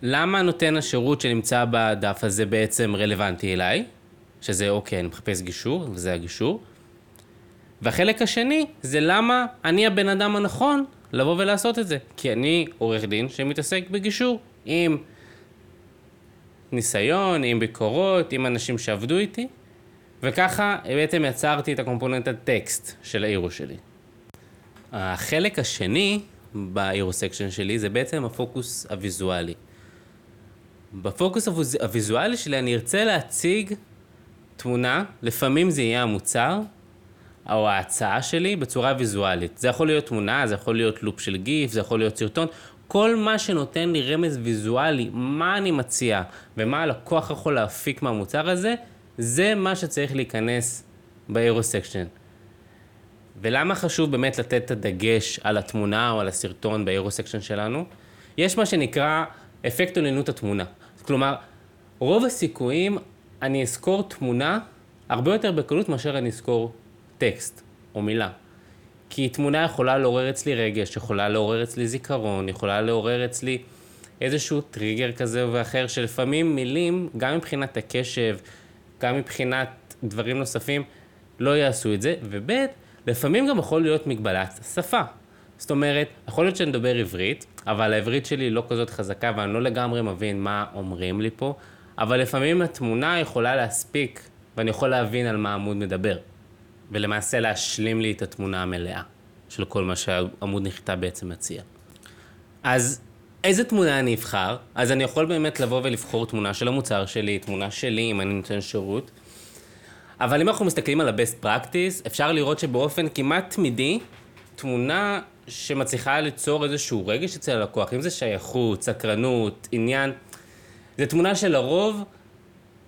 למה נותן השירות שנמצא בדף הזה בעצם רלוונטי אליי? שזה אוקיי, אני מחפש גישור, וזה הגישור. והחלק השני זה למה אני הבן אדם הנכון לבוא ולעשות את זה. כי אני עורך דין שמתעסק בגישור עם ניסיון, עם ביקורות, עם אנשים שעבדו איתי, וככה בעצם יצרתי את ה component הטקסט של ה hero שלי. החלק השני ב hero section שלי זה בעצם הפוקוס הוויזואלי. בפוקוס הוויזואלי שלי אני ארצה להציג תמונה, לפעמים זה יהיה המוצר, או ההצעה שלי בצורה ויזואלית. זה יכול להיות תמונה, זה יכול להיות לופ של גיף, זה יכול להיות סרטון. כל מה שנותן לי רמז ויזואלי, מה אני מציע ומה הלקוח יכול להפיק מהמוצר הזה, זה מה שצריך להיכנס ב hero section. ולמה חשוב באמת לתת את הדגש על התמונה או על הסרטון ב hero section שלנו? יש מה שנקרא אפקט עליונות התמונה. כלומר, רוב הסיכויים אני אזכור תמונה הרבה יותר בקלות מאשר אני אזכור טקסט או מילה. כי תמונה יכולה לעורר אצלי רגש, יכולה לעורר אצלי זיכרון, יכולה לעורר אצלי איזשהו טריגר כזה ואחר, שלפעמים מילים, גם מבחינת הקשב, גם מבחינת דברים נוספים, לא יעשו את זה, וב' לפעמים גם יכול להיות מגבלת שפה. זאת אומרת, יכול להיות שאני מדבר עברית, אבל העברית שלי לא כזאת חזקה ואני לא לגמרי מבין מה אומרים לי פה, אבל לפעמים התמונה יכולה להספיק ואני יכול להבין על מה העמוד מדבר. ולמעשה להשלים לי את התמונה המלאה של כל מה שעמוד נכתב בעצם מציע. אז איזה תמונה אני אבחר? אז אני יכול באמת לבוא ולבחור תמונה של המוצר שלי, תמונה שלי אם אני נותן שירות. אבל אם אנחנו מסתכלים על ה-best practice, אפשר לראות שבאופן כמעט תמידי, תמונה שמצליחה ליצור איזשהו רגש אצל הלקוח, אם זה שייכות, סקרנות, עניין, זו תמונה שלרוב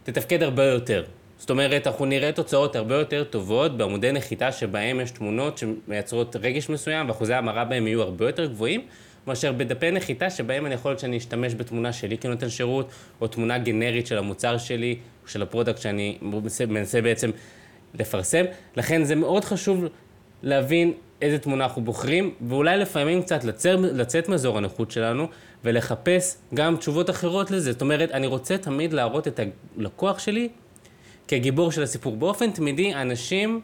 תתפקד הרבה יותר. זאת אומרת, אנחנו נראה תוצאות הרבה יותר טובות בעמודי נחיתה שבהם יש תמונות שמייצרות רגש מסוים ואחוזי המרה בהם יהיו הרבה יותר גבוהים, מאשר בדפי נחיתה שבהם אני יכול להיות שאני אשתמש בתמונה שלי כנותן שירות, או תמונה גנרית של המוצר שלי, או של ה product שאני מנסה, בעצם לפרסם. לכן זה מאוד חשוב להבין איזה תמונה אנחנו בוחרים, ואולי לפעמים קצת לצר, לצאת מאזור הנוחות שלנו, ולחפש גם תשובות אחרות לזה. זאת אומרת, אני רוצה תמיד להראות את הלקוח שלי כגיבור של הסיפור. באופן תמידי, אנשים,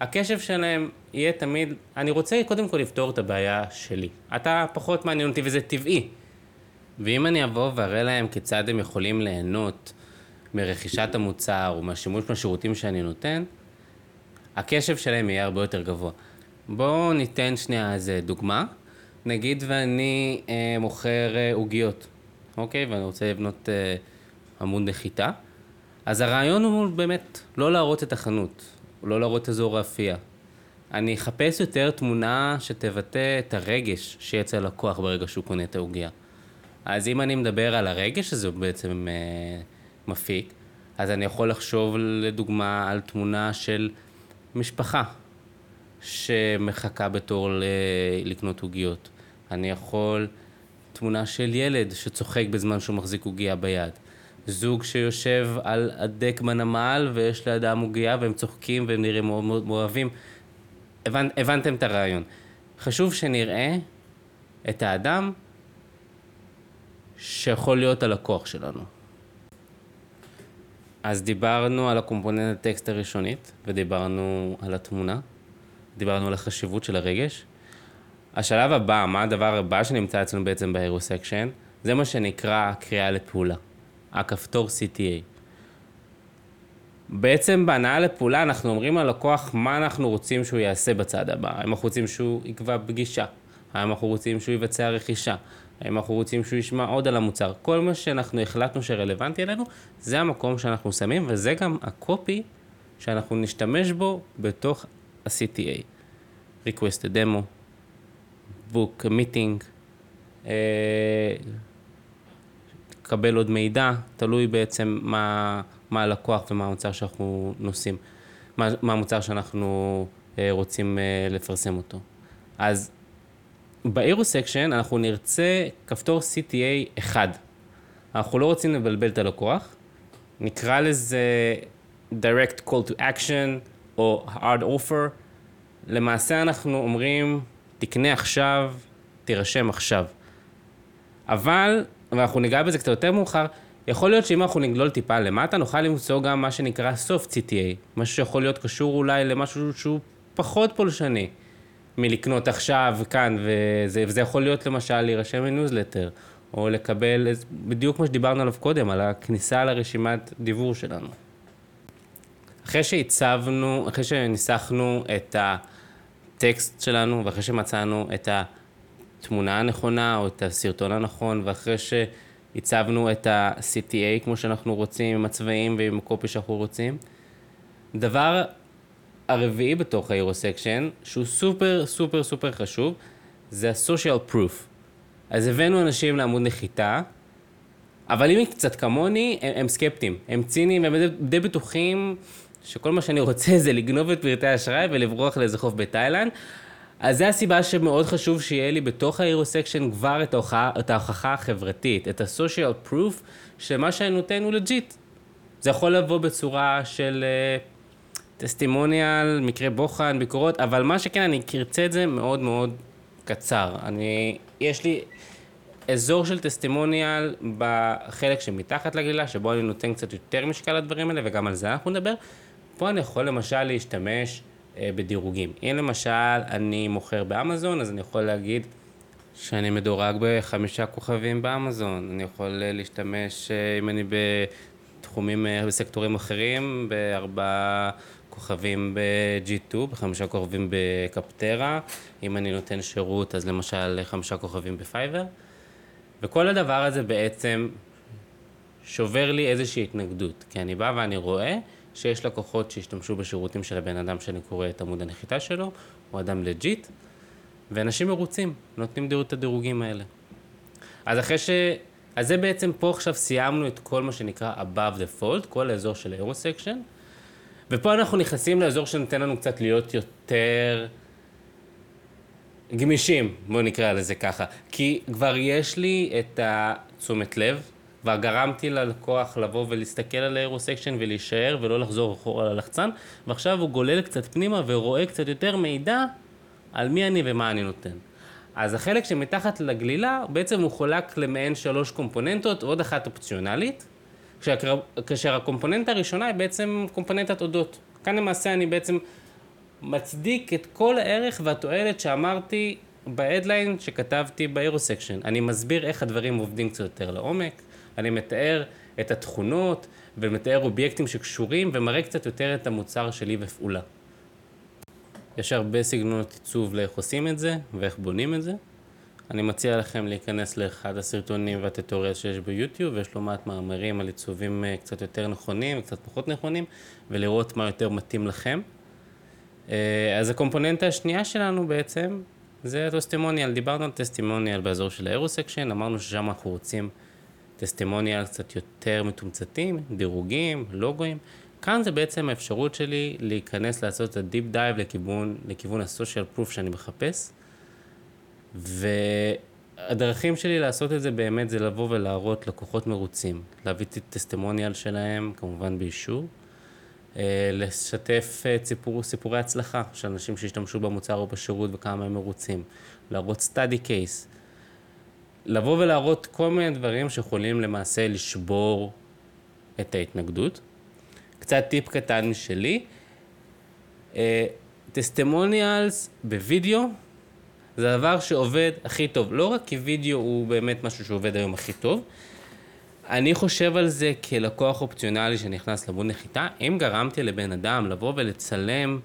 הקשב שלהם יהיה תמיד, אני רוצה קודם כל לפתור את הבעיה שלי. אתה פחות מעניין אותי וזה טבעי. ואם אני אבוא ואראה להם כיצד הם יכולים ליהנות מרכישת המוצר או מהשימוש בשירותים שאני נותן, הקשב שלהם יהיה הרבה יותר גבוה. בואו ניתן שנייה איזה דוגמה. נגיד ואני אה, מוכר אה, עוגיות, אוקיי? ואני רוצה לבנות אה, עמוד נחיתה. אז הרעיון הוא באמת לא להראות את החנות, לא להראות את אזור האפייה. אני אחפש יותר תמונה שתבטא את הרגש שיהיה אצל הלקוח ברגע שהוא קונה את העוגיה. אז אם אני מדבר על הרגש שזה בעצם אה, מפיק, אז אני יכול לחשוב לדוגמה על תמונה של משפחה שמחכה בתור ל- לקנות עוגיות. אני יכול תמונה של ילד שצוחק בזמן שהוא מחזיק עוגיה ביד. זוג שיושב על הדק בנמל ויש לידם עוגיה והם צוחקים והם נראים מאוד מאוד אוהבים. הבנ, הבנתם את הרעיון. חשוב שנראה את האדם שיכול להיות הלקוח שלנו. אז דיברנו על הקומפוננט הטקסט הראשונית, ודיברנו על התמונה, דיברנו על החשיבות של הרגש. השלב הבא, מה הדבר הבא שנמצא אצלנו בעצם Section, זה מה שנקרא קריאה לפעולה, הכפתור CTA. בעצם בהנאה לפעולה אנחנו אומרים ללקוח מה אנחנו רוצים שהוא יעשה בצד הבא. האם אנחנו רוצים שהוא יקבע פגישה? האם אנחנו רוצים שהוא יבצע רכישה? האם אנחנו רוצים שהוא ישמע עוד על המוצר? כל מה שאנחנו החלטנו שרלוונטי אלינו, זה המקום שאנחנו שמים, וזה גם הקופי שאנחנו נשתמש בו בתוך ה-CTA. request a demo, book a meeting, אה, קבל עוד מידע, תלוי בעצם מה, מה הלקוח ומה המוצר שאנחנו נושאים, מה, מה המוצר שאנחנו אה, רוצים אה, לפרסם אותו. אז באירו סקשן אנחנו נרצה כפתור CTA אחד. אנחנו לא רוצים לבלבל את הלקוח, נקרא לזה direct call to action או hard offer. למעשה אנחנו אומרים, תקנה עכשיו, תירשם עכשיו. אבל, ואנחנו ניגע בזה קצת יותר מאוחר, יכול להיות שאם אנחנו נגלול טיפה למטה, נוכל למצוא גם מה שנקרא soft CTA, משהו שיכול להיות קשור אולי למשהו שהוא פחות פולשני מלקנות עכשיו, כאן, וזה, וזה יכול להיות למשל להירשם לניוזלטר, או לקבל בדיוק מה שדיברנו עליו קודם, על הכניסה לרשימת דיבור שלנו. אחרי שהצבנו, אחרי שניסחנו את הטקסט שלנו, ואחרי שמצאנו את התמונה הנכונה, או את הסרטון הנכון, ואחרי שהצבנו את ה-CTA כמו שאנחנו רוצים, עם הצבעים ועם הקופי שאנחנו רוצים, דבר הרביעי בתוך ה-Eurossection, שהוא סופר סופר סופר חשוב, זה ה-social proof. אז הבאנו אנשים לעמוד נחיתה, אבל אם הם קצת כמוני, הם, הם סקפטיים, הם ציניים, הם די, די בטוחים שכל מה שאני רוצה זה לגנוב את פרטי האשראי ולברוח לאיזה חוף בתאילנד. אז זה הסיבה שמאוד חשוב שיהיה לי בתוך ה-hero section כבר את ההוכחה, את ההוכחה החברתית, את ה-social proof, שמה שאני נותן הוא legit. זה יכול לבוא בצורה של uh, מקרה בוחן, ביקורות, אבל מה שכן, אני ארצה את זה מאוד מאוד קצר. אני, יש לי אזור של טסטימוניאל בחלק שמתחת לגלילה, שבו אני נותן קצת יותר משקל לדברים האלה, וגם על זה אנחנו נדבר. פה אני יכול למשל להשתמש בדירוגים. אם למשל אני מוכר באמזון, אז אני יכול להגיד שאני מדורג בחמישה כוכבים באמזון. אני יכול אה, להשתמש, אה, אם אני בתחומים, אה, בסקטורים אחרים, בארבעה כוכבים ב-G2, בחמישה כוכבים בקפטרה. אם אני נותן שירות, אז למשל חמישה כוכבים בפייבר. וכל הדבר הזה בעצם שובר לי איזושהי התנגדות, כי אני בא ואני רואה שיש לקוחות שהשתמשו בשירותים של הבן אדם שאני קורא את עמוד הנחיתה שלו, הוא אדם legit, ואנשים מרוצים, נותנים דירוג את הדירוגים האלה. אז אחרי ש... אז זה בעצם פה עכשיו סיימנו את כל מה שנקרא above the fold, כל האזור של ה-Eurossection, ופה אנחנו נכנסים לאזור שנותן לנו קצת להיות יותר גמישים, בואו נקרא לזה ככה. כי כבר יש לי את התשומת לב, כבר גרמתי ללקוח לבוא ולהסתכל על האירו-סקשן ולהישאר ולא לחזור אחורה ללחצן, ועכשיו הוא גולל קצת פנימה ורואה קצת יותר מידע על מי אני ומה אני נותן. אז החלק שמתחת לגלילה, בעצם הוא חולק למעין שלוש קומפוננטות, עוד אחת אופציונלית, כאשר הקומפוננטה הראשונה היא בעצם קומפוננטת אודות. כאן למעשה אני בעצם מצדיק את כל הערך והתועלת שאמרתי ב headline שכתבתי ב hero section. אני מסביר איך הדברים עובדים קצת יותר לעומק, אני מתאר את התכונות ומתאר אובייקטים שקשורים ומראה קצת יותר את המוצר שלי בפעולה. יש הרבה סגנונות עיצוב לאיך עושים את זה ואיך בונים את זה. אני מציע לכם להיכנס לאחד הסרטונים והטטוריאל שיש ביוטיוב, ויש לו מעט מאמרים על עיצובים אה, קצת יותר נכונים וקצת פחות נכונים, ולראות מה יותר מתאים לכם. אה, אז הקומפוננטה השנייה שלנו בעצם זה טסטימוניאל. דיברנו על טסטימוניאל באזור של האירו-סקשן, אמרנו ששם אנחנו רוצים טסטימוניאל קצת יותר מתומצתים, דירוגים, לוגוים. כאן זה בעצם האפשרות שלי להיכנס לעשות את ה deep dive לכיוון, לכיוון proof שאני מחפש. והדרכים שלי לעשות את זה באמת זה לבוא ולהראות לקוחות מרוצים, להביא את ה testimonial שלהם, כמובן באישור, אה, לשתף אה, סיפור, סיפורי הצלחה של אנשים שהשתמשו במוצר או בשירות וכמה הם מרוצים, להראות study case, לבוא ולהראות כל מיני דברים שיכולים למעשה לשבור את ההתנגדות. קצת טיפ קטן משלי, טסטימוניאלס uh, בווידאו זה הדבר שעובד הכי טוב. לא רק כי וידאו הוא באמת משהו שעובד היום הכי טוב, אני חושב על זה כלקוח אופציונלי שנכנס לבון נחיתה. אם גרמתי לבן אדם לבוא ולצלם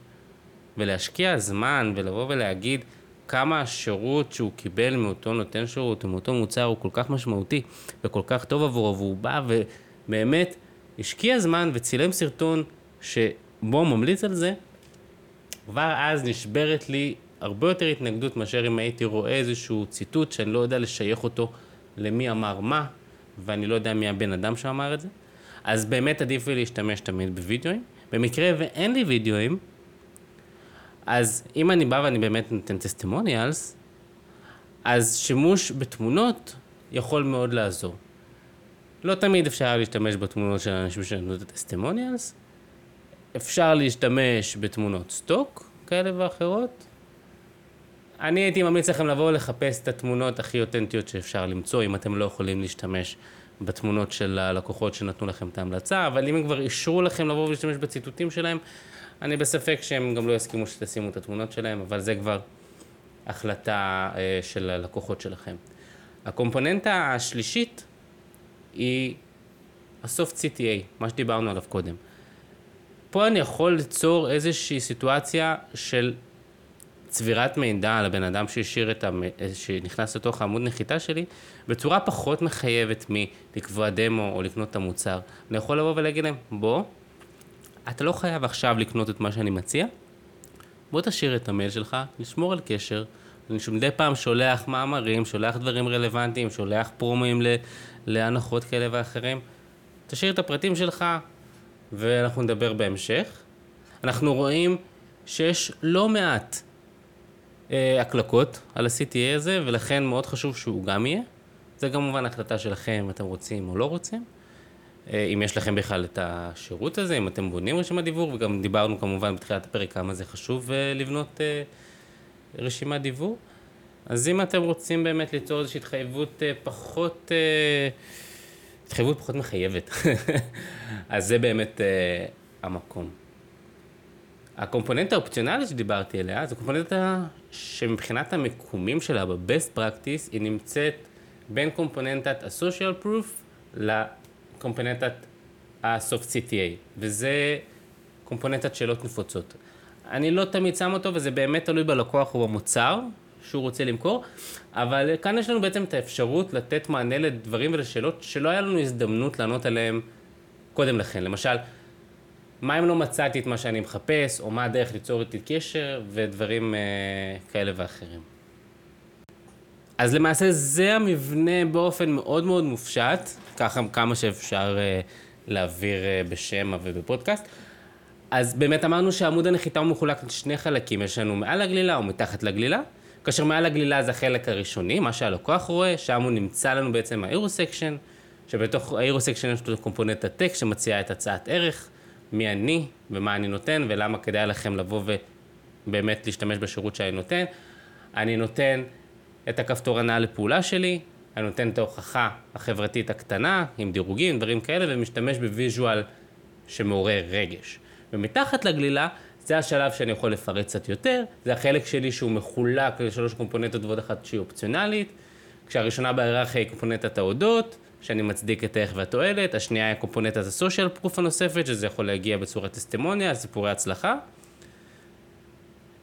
ולהשקיע זמן ולבוא ולהגיד כמה השירות שהוא קיבל מאותו נותן שירות ומאותו מוצר הוא כל כך משמעותי וכל כך טוב עבורו, והוא בא ובאמת השקיע זמן וצילם סרטון שבו ממליץ על זה, כבר אז נשברת לי הרבה יותר התנגדות מאשר אם הייתי רואה איזשהו ציטוט שאני לא יודע לשייך אותו למי אמר מה, ואני לא יודע מי הבן אדם שאמר את זה. אז באמת עדיף לי להשתמש תמיד בווידאוים. במקרה ואין לי וידאוים, אז אם אני בא ואני באמת נותן טסטימוניאלס, אז שימוש בתמונות יכול מאוד לעזור. לא תמיד אפשר להשתמש בתמונות של אנשים שנתנו את הטסטימוניאלס, אפשר להשתמש בתמונות סטוק כאלה ואחרות. אני הייתי ממליץ לכם לבוא ולחפש את התמונות הכי אותנטיות שאפשר למצוא, אם אתם לא יכולים להשתמש בתמונות של הלקוחות שנתנו לכם את ההמלצה, אבל אם הם כבר אישרו לכם לבוא ולהשתמש בציטוטים שלהם, אני בספק שהם גם לא יסכימו שתשימו את התמונות שלהם, אבל זה כבר החלטה אה, של הלקוחות שלכם. הקומפוננטה השלישית היא הסופט CTA, מה שדיברנו עליו קודם. פה אני יכול ליצור איזושהי סיטואציה של צבירת מידע על הבן אדם שהשאיר את המ... שנכנס לתוך העמוד נחיתה שלי, בצורה פחות מחייבת מלקבוע דמו או לקנות את המוצר. אני יכול לבוא ולהגיד להם, בוא, אתה לא חייב עכשיו לקנות את מה שאני מציע, בוא תשאיר את המייל שלך, לשמור על קשר. אני מדי פעם שולח מאמרים, שולח דברים רלוונטיים, שולח פרומואים להנחות כאלה ואחרים. תשאיר את הפרטים שלך, ואנחנו נדבר בהמשך. אנחנו רואים שיש לא מעט אה, הקלקות על ה-CTA הזה, ולכן מאוד חשוב שהוא גם יהיה. זה כמובן החלטה שלכם אם אתם רוצים או לא רוצים. אה, אם יש לכם בכלל את השירות הזה, אם אתם בונים רשימת דיוור, וגם דיברנו כמובן בתחילת הפרק כמה זה חשוב אה, לבנות אה, רשימת דיוור. אז אם אתם רוצים באמת ליצור איזושהי התחייבות פחות, התחייבות פחות מחייבת, <laughs> אז זה באמת המקום. הקומפוננטה האופציונלית שדיברתי עליה, זו קומפוננטה שמבחינת המיקומים שלה ב-best practice, היא נמצאת בין קומפוננטת ה-social proof לקומפוננטת ה-soft CTA, וזה קומפוננטת שאלות נפוצות. אני לא תמיד שם אותו, וזה באמת תלוי בלקוח או במוצר שהוא רוצה למכור, אבל כאן יש לנו בעצם את האפשרות לתת מענה לדברים ולשאלות שלא היה לנו הזדמנות לענות עליהם קודם לכן. למשל, מה אם לא מצאתי את מה שאני מחפש, או מה הדרך ליצור איתי קשר, ודברים אה, כאלה ואחרים. אז למעשה זה המבנה באופן מאוד מאוד מופשט, ככה כמה שאפשר אה, להעביר אה, בשמע ובפודקאסט. אז באמת אמרנו שעמוד הנחיתה הוא מחולק לשני חלקים, יש לנו מעל הגלילה או מתחת לגלילה, כאשר מעל הגלילה זה החלק הראשוני, מה שהלקוח רואה, שם הוא נמצא לנו בעצם האירו-סקשן, שבתוך האירו-סקשן יש לנו קומפוננט הטקסט שמציעה את הצעת ערך. מי אני ומה אני נותן ולמה כדאי לכם לבוא ובאמת להשתמש בשירות שאני נותן. אני נותן את הכפתור הנעה לפעולה שלי, אני נותן את ההוכחה החברתית הקטנה עם דירוגים, דברים כאלה, ומשתמש ב visual שמעורר רגש. ומתחת לגלילה, זה השלב שאני יכול לפרט קצת יותר, זה החלק שלי שהוא מחולק לשלוש קומפוננטות ועוד אחת שהיא אופציונלית, כשהראשונה בהיררכיה היא קומפוננטת האודות, שאני מצדיק את הערך והתועלת, השנייה היא קומפוננטת ה social proof הנוספת, שזה יכול להגיע בצורת testimonial, סיפורי הצלחה.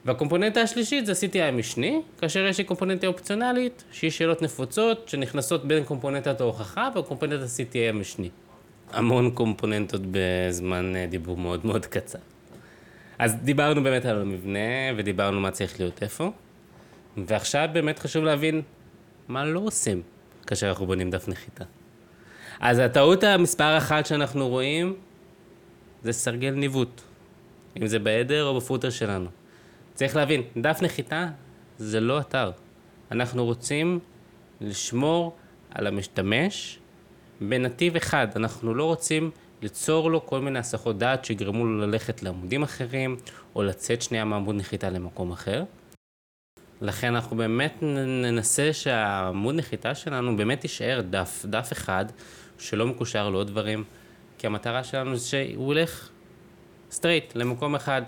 והקומפוננטה השלישית זה ה-CTI המשני, כאשר יש לי קומפוננטה אופציונלית, שהיא שאלות נפוצות שנכנסות בין קומפוננטת ההוכחה וקומפוננטת ה-CTI המשני. המון קומפוננטות בזמן אה, דיבור מאוד מאוד קצר. אז דיברנו באמת על המבנה ודיברנו מה צריך להיות איפה, ועכשיו באמת חשוב להבין מה לא עושים כאשר אנחנו בונים דף נחיתה. אז הטעות המספר אחת שאנחנו רואים זה סרגל ניווט, אם זה בעדר או בפוטר שלנו. צריך להבין, דף נחיתה זה לא אתר. אנחנו רוצים לשמור על המשתמש בנתיב אחד. אנחנו לא רוצים ליצור לו כל מיני הסחות דעת שיגרמו לו ללכת לעמודים אחרים, או לצאת שנייה מעמוד נחיתה למקום אחר. לכן אנחנו באמת ננסה שהעמוד נחיתה שלנו באמת יישאר דף, דף אחד, שלא מקושר לעוד דברים, כי המטרה שלנו זה שהוא ילך straight למקום אחד,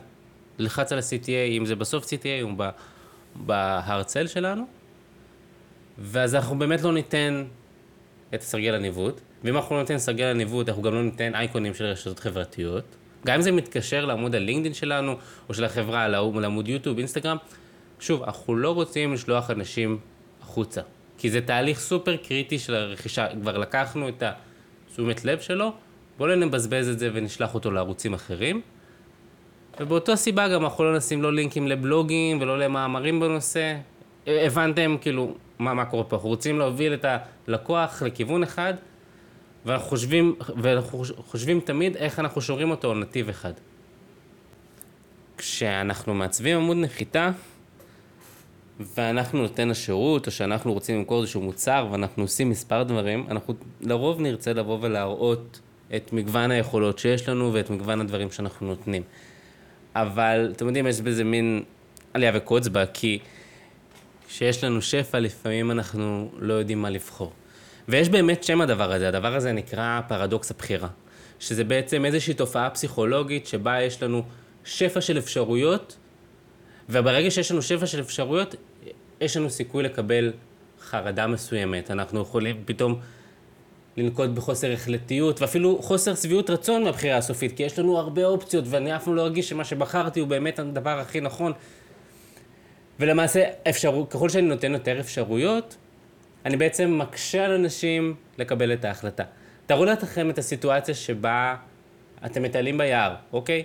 לחץ על ה-CTA, אם זה בסוף CTA או בהרצל שלנו, ואז אנחנו באמת לא ניתן את סרגל הניווט, ואם אנחנו לא ניתן סרגל הניווט, אנחנו גם לא ניתן אייקונים של רשתות חברתיות. גם אם זה מתקשר לעמוד הלינקדאין שלנו, או של החברה, לעמוד יוטיוב, אינסטגרם, שוב, אנחנו לא רוצים לשלוח אנשים החוצה, כי זה תהליך סופר קריטי של הרכישה, כבר לקחנו את התשומת לב שלו, בואו לא נבזבז את זה ונשלח אותו לערוצים אחרים. ובאותו סיבה גם אנחנו לא נשים לא לינקים לבלוגים ולא למאמרים בנושא. הבנתם כאילו מה, מה קורה פה, אנחנו רוצים להוביל את הלקוח לכיוון אחד, ואנחנו חושבים, ואנחנו חושבים תמיד איך אנחנו שומרים אותו על נתיב אחד. כשאנחנו מעצבים עמוד נחיתה, ואנחנו נותן השירות, או שאנחנו רוצים למכור איזשהו מוצר, ואנחנו עושים מספר דברים, אנחנו לרוב נרצה לבוא ולהראות את מגוון היכולות שיש לנו ואת מגוון הדברים שאנחנו נותנים. אבל אתם יודעים, יש בזה מין עלייה וקוץ בה, כי כשיש לנו שפע, לפעמים אנחנו לא יודעים מה לבחור. ויש באמת שם הדבר הזה, הדבר הזה נקרא פרדוקס הבחירה. שזה בעצם איזושהי תופעה פסיכולוגית שבה יש לנו שפע של אפשרויות, וברגע שיש לנו שפע של אפשרויות, יש לנו סיכוי לקבל חרדה מסוימת. אנחנו יכולים פתאום לנקוט בחוסר החלטיות, ואפילו חוסר שביעות רצון מהבחירה הסופית, כי יש לנו הרבה אופציות, ואני אף פעם לא ארגיש שמה שבחרתי הוא באמת הדבר הכי נכון. ולמעשה, אפשר, ככל שאני נותן יותר אפשרויות, אני בעצם מקשה על אנשים לקבל את ההחלטה. תארו לכם את הסיטואציה שבה אתם מטיילים ביער, אוקיי?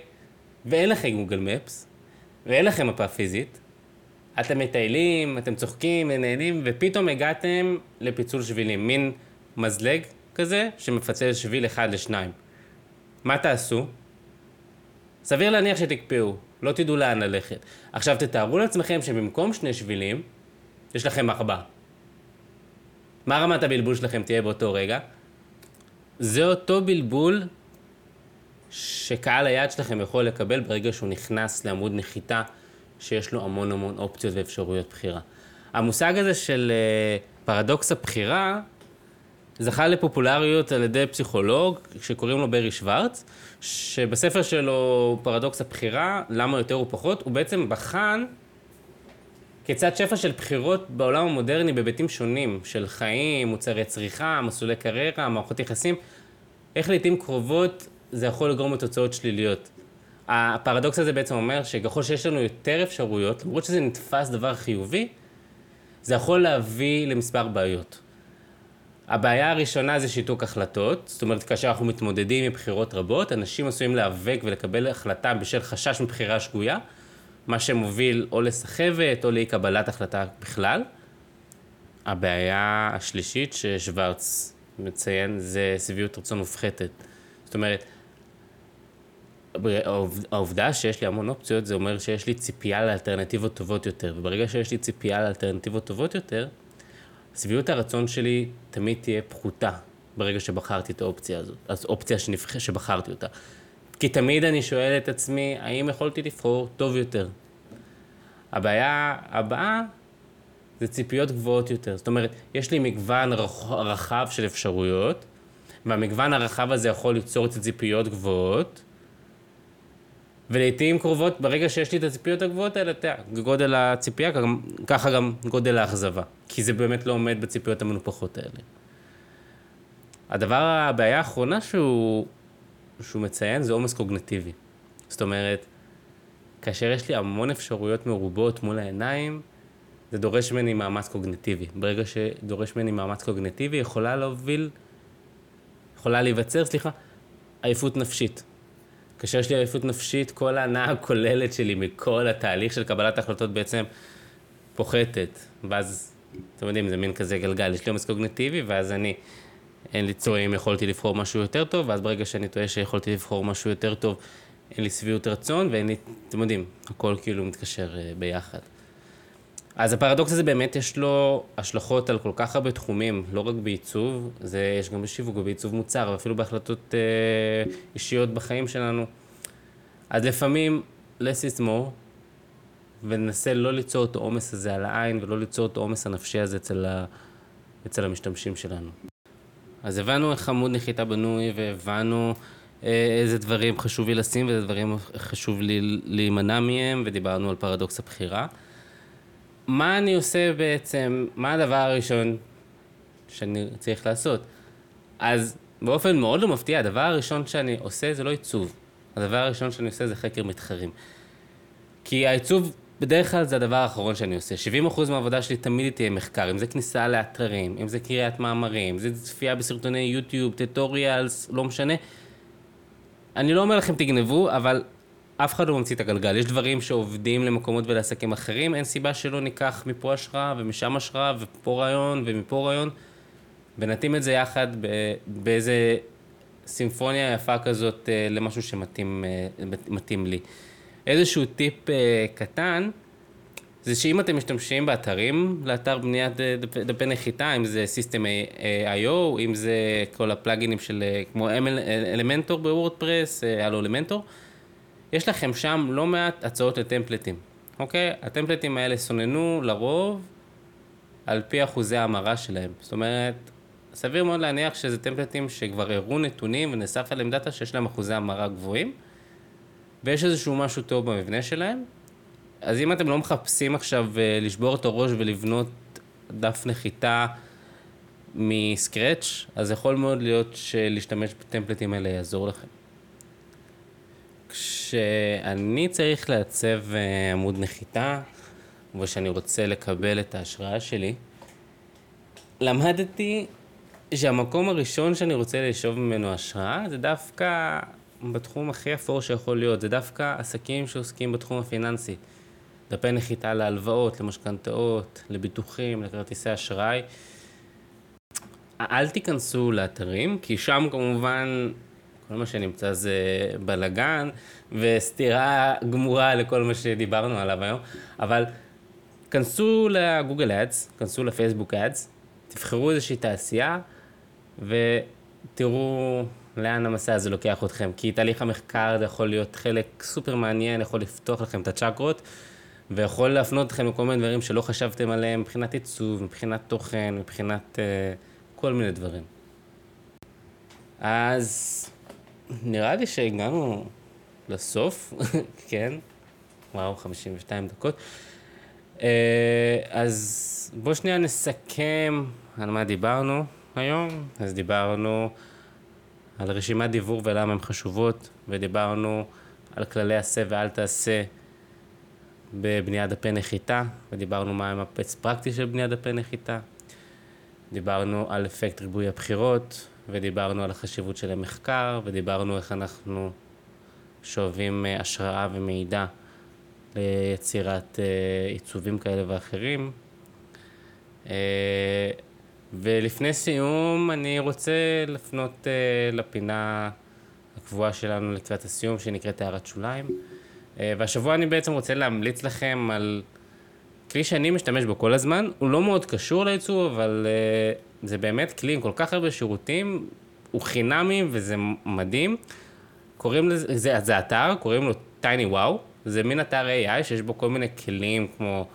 ואין לכם גוגל מפס, ואין לכם מפה פיזית, אתם מטיילים, אתם צוחקים ונהנים, ופתאום הגעתם לפיצול שבילים, מין מזלג כזה שמפצל שביל אחד לשניים. מה תעשו? סביר להניח שתקפאו, לא תדעו לאן ללכת. עכשיו תתארו לעצמכם שבמקום שני שבילים, יש לכם ארבע. מה רמת הבלבול שלכם תהיה באותו רגע? זה אותו בלבול שקהל היעד שלכם יכול לקבל ברגע שהוא נכנס לעמוד נחיתה שיש לו המון המון אופציות ואפשרויות בחירה. המושג הזה של uh, פרדוקס הבחירה זכה לפופולריות על ידי פסיכולוג שקוראים לו ברי שוורץ, שבספר שלו פרדוקס הבחירה, למה יותר ופחות, הוא בעצם בחן כיצד שפע של בחירות בעולם המודרני בהיבטים שונים, של חיים, מוצרי צריכה, מסלולי קריירה, מערכות יחסים, איך לעיתים קרובות זה יכול לגרום לתוצאות שליליות. הפרדוקס הזה בעצם אומר שככל שיש לנו יותר אפשרויות, למרות שזה נתפס דבר חיובי, זה יכול להביא למספר בעיות. הבעיה הראשונה זה שיתוק החלטות, זאת אומרת, כאשר אנחנו מתמודדים עם בחירות רבות, אנשים עשויים להיאבק ולקבל החלטה בשל חשש מבחירה שגויה, מה שמוביל או לסחבת או לאי קבלת החלטה בכלל. הבעיה השלישית ששוורץ מציין זה שביעות רצון מופחתת. זאת אומרת, העובדה שיש לי המון אופציות, זה אומר שיש לי ציפייה לאלטרנטיבות טובות יותר, וברגע שיש לי ציפייה לאלטרנטיבות טובות יותר, שביעות הרצון שלי תמיד תהיה פחותה ברגע שבחרתי את האופציה הזאת, אז אופציה שנבח... שבחרתי אותה. כי תמיד אני שואל את עצמי, האם יכולתי לבחור טוב יותר? הבעיה הבאה זה ציפיות גבוהות יותר. זאת אומרת, יש לי מגוון רחב של אפשרויות, והמגוון הרחב הזה יכול ליצור את הציפיות גבוהות, ולעיתים קרובות, ברגע שיש לי את הציפיות הגבוהות האלה, אתה יודע, גודל הציפייה, ככה גם גודל האכזבה. כי זה באמת לא עומד בציפיות המנופחות האלה. הדבר, הבעיה האחרונה שהוא, שהוא מציין זה עומס קוגנטיבי. זאת אומרת, כאשר יש לי המון אפשרויות מרובות מול העיניים, זה דורש ממני מאמץ קוגנטיבי. ברגע שדורש ממני מאמץ קוגנטיבי, יכולה להוביל, יכולה להיווצר, סליחה, עייפות נפשית. כאשר יש לי עייפות נפשית, כל ההנאה הכוללת שלי מכל התהליך של קבלת החלטות בעצם פוחתת. ואז, אתם יודעים, זה מין כזה גלגל, יש לי עומס קוגנטיבי, ואז אני, אין לי צורך אם יכולתי לבחור משהו יותר טוב, ואז ברגע שאני טועה שיכולתי לבחור משהו יותר טוב, אין לי שביעות רצון, ואין לי, אתם יודעים, הכל כאילו מתקשר uh, ביחד. אז הפרדוקס הזה באמת יש לו השלכות על כל כך הרבה תחומים, לא רק בעיצוב, זה יש גם בשיווק ובעיצוב מוצר, ואפילו בהחלטות uh, אישיות בחיים שלנו. אז לפעמים, less is more, וננסה לא ליצור את העומס הזה על העין ולא ליצור את העומס הנפשי הזה אצל, ה... אצל המשתמשים שלנו. אז הבנו איך עמוד נחיתה בנוי והבנו אה, איזה דברים חשוב לי לשים ואיזה דברים חשוב לי להימנע מהם ודיברנו על פרדוקס הבחירה. מה אני עושה בעצם, מה הדבר הראשון שאני צריך לעשות? אז באופן מאוד לא מפתיע, הדבר הראשון שאני עושה זה לא עיצוב. הדבר הראשון שאני עושה זה חקר מתחרים. כי העיצוב בדרך כלל זה הדבר האחרון שאני עושה. 70% מהעבודה שלי תמיד תהיה מחקר, אם זה כניסה לאתרים, אם זה קריאת מאמרים, אם זה צפייה בסרטוני יוטיוב, טטוריאלס, לא משנה. אני לא אומר לכם תגנבו, אבל אף אחד לא ממציא את הגלגל. יש דברים שעובדים למקומות ולעסקים אחרים, אין סיבה שלא ניקח מפה השראה ומשם השראה ופה רעיון ומפה רעיון, ונתאים את זה יחד באיזה סימפוניה יפה כזאת אה, למשהו שמתאים אה, לי. איזשהו טיפ אה, קטן, זה שאם אתם משתמשים באתרים לאתר בניית דפי נחיתה, אם זה System IO, אם זה כל הפלאגינים של כמו אלמנטור בוורדפרס, הלו אלמנטור, יש לכם שם לא מעט הצעות לטמפלטים, אוקיי? הטמפלטים האלה סוננו לרוב על פי אחוזי ההמרה שלהם. זאת אומרת, סביר מאוד להניח שזה טמפלטים שכבר הראו נתונים ונאסף עליהם דאטה שיש להם אחוזי המרה גבוהים, ויש איזשהו משהו טוב במבנה שלהם. אז אם אתם לא מחפשים עכשיו אה, לשבור את הראש ולבנות דף נחיתה מסקרץ', אז יכול מאוד להיות שלהשתמש בטמפלטים האלה יעזור לכם. כשאני צריך לעצב אה, עמוד נחיתה, ושאני רוצה לקבל את ההשראה שלי, למדתי שהמקום הראשון שאני רוצה לשאוב ממנו השראה זה דווקא בתחום הכי אפור שיכול להיות, זה דווקא עסקים שעוסקים בתחום הפיננסי. דפי נחיתה להלוואות, למשכנתאות, לביטוחים, לכרטיסי אשראי. אל תיכנסו לאתרים, כי שם כמובן כל מה שנמצא זה בלאגן וסתירה גמורה לכל מה שדיברנו עליו היום, אבל כנסו לגוגל אדס, כנסו לפייסבוק אדס, תבחרו איזושהי תעשייה ותראו לאן המסע הזה לוקח אתכם, כי תהליך המחקר זה יכול להיות חלק סופר מעניין, יכול לפתוח לכם את הצ'קרות ויכול להפנות אתכם לכל מיני דברים שלא חשבתם עליהם מבחינת עיצוב, מבחינת תוכן, מבחינת uh, כל מיני דברים. אז נראה לי שהגענו לסוף, <laughs> כן? וואו, 52 דקות. אה, אז בואו שנייה נסכם על מה דיברנו היום. אז דיברנו על רשימת דיבור ולמה הן חשובות, ודיברנו על כללי עשה ואל תעשה בבניית דפי נחיתה, ודיברנו מה הם הפץ פרקטי של בניית דפי נחיתה. דיברנו על אפקט ריבוי הבחירות, ודיברנו על החשיבות של המחקר, ודיברנו איך אנחנו שואבים אה, השראה ומידע ליצירת אה, עיצובים כאלה ואחרים. אה, ולפני סיום, אני רוצה לפנות לפינה הקבועה שלנו לקראת הסיום, שנקראת הערת שוליים. והשבוע אני בעצם רוצה להמליץ לכם על כלי שאני משתמש בו כל הזמן. הוא לא מאוד קשור לעיצוב, אבל זה באמת כלי עם כל כך הרבה שירותים, הוא חינמי וזה מדהים. קוראים לזה, זה, זה אתר, קוראים לו טייני וואו, זה מין אתר AI שיש בו כל מיני כלים כמו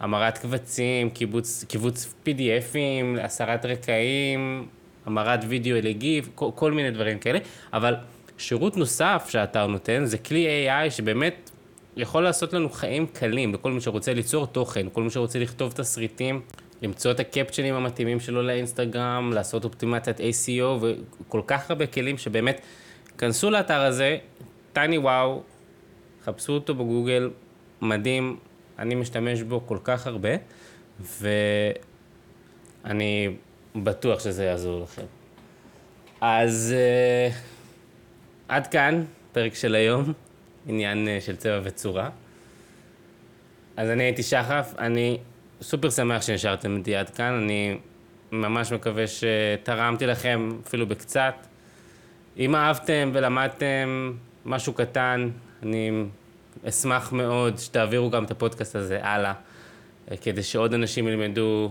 המרת קבצים, קיבוץ, קיבוץ PDFים, הסרת רקעים, המרת וידאו לגיב, כל, כל מיני דברים כאלה, אבל שירות נוסף שהאתר נותן זה כלי AI שבאמת יכול לעשות לנו חיים קלים לכל מי שרוצה ליצור תוכן, כל מי שרוצה לכתוב תסריטים. למצוא את הקפצ'נים המתאימים שלו לאינסטגרם, לעשות אופטימציית ACO וכל כך הרבה כלים שבאמת, כנסו לאתר הזה, טייני וואו, חפשו אותו בגוגל, מדהים, אני משתמש בו כל כך הרבה, ואני בטוח שזה יעזור לכם. אז uh, עד כאן, פרק של היום, עניין uh, של צבע וצורה. אז אני הייתי שחף, אני סופר שמח שנשארתם איתי עד כאן, אני ממש מקווה שתרמתי לכם אפילו בקצת. אם אהבתם ולמדתם משהו קטן, אני אשמח מאוד שתעבירו גם את הפודקאסט הזה הלאה, כדי שעוד אנשים ילמדו,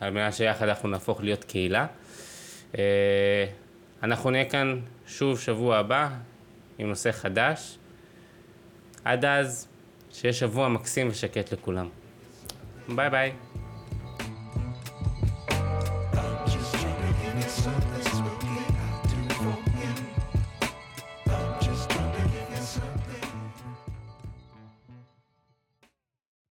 על מנת שיחד אנחנו נהפוך להיות קהילה. אה, אנחנו נהיה כאן שוב שבוע הבא עם נושא חדש. עד אז, שיהיה שבוע מקסים ושקט לכולם. ביי ביי.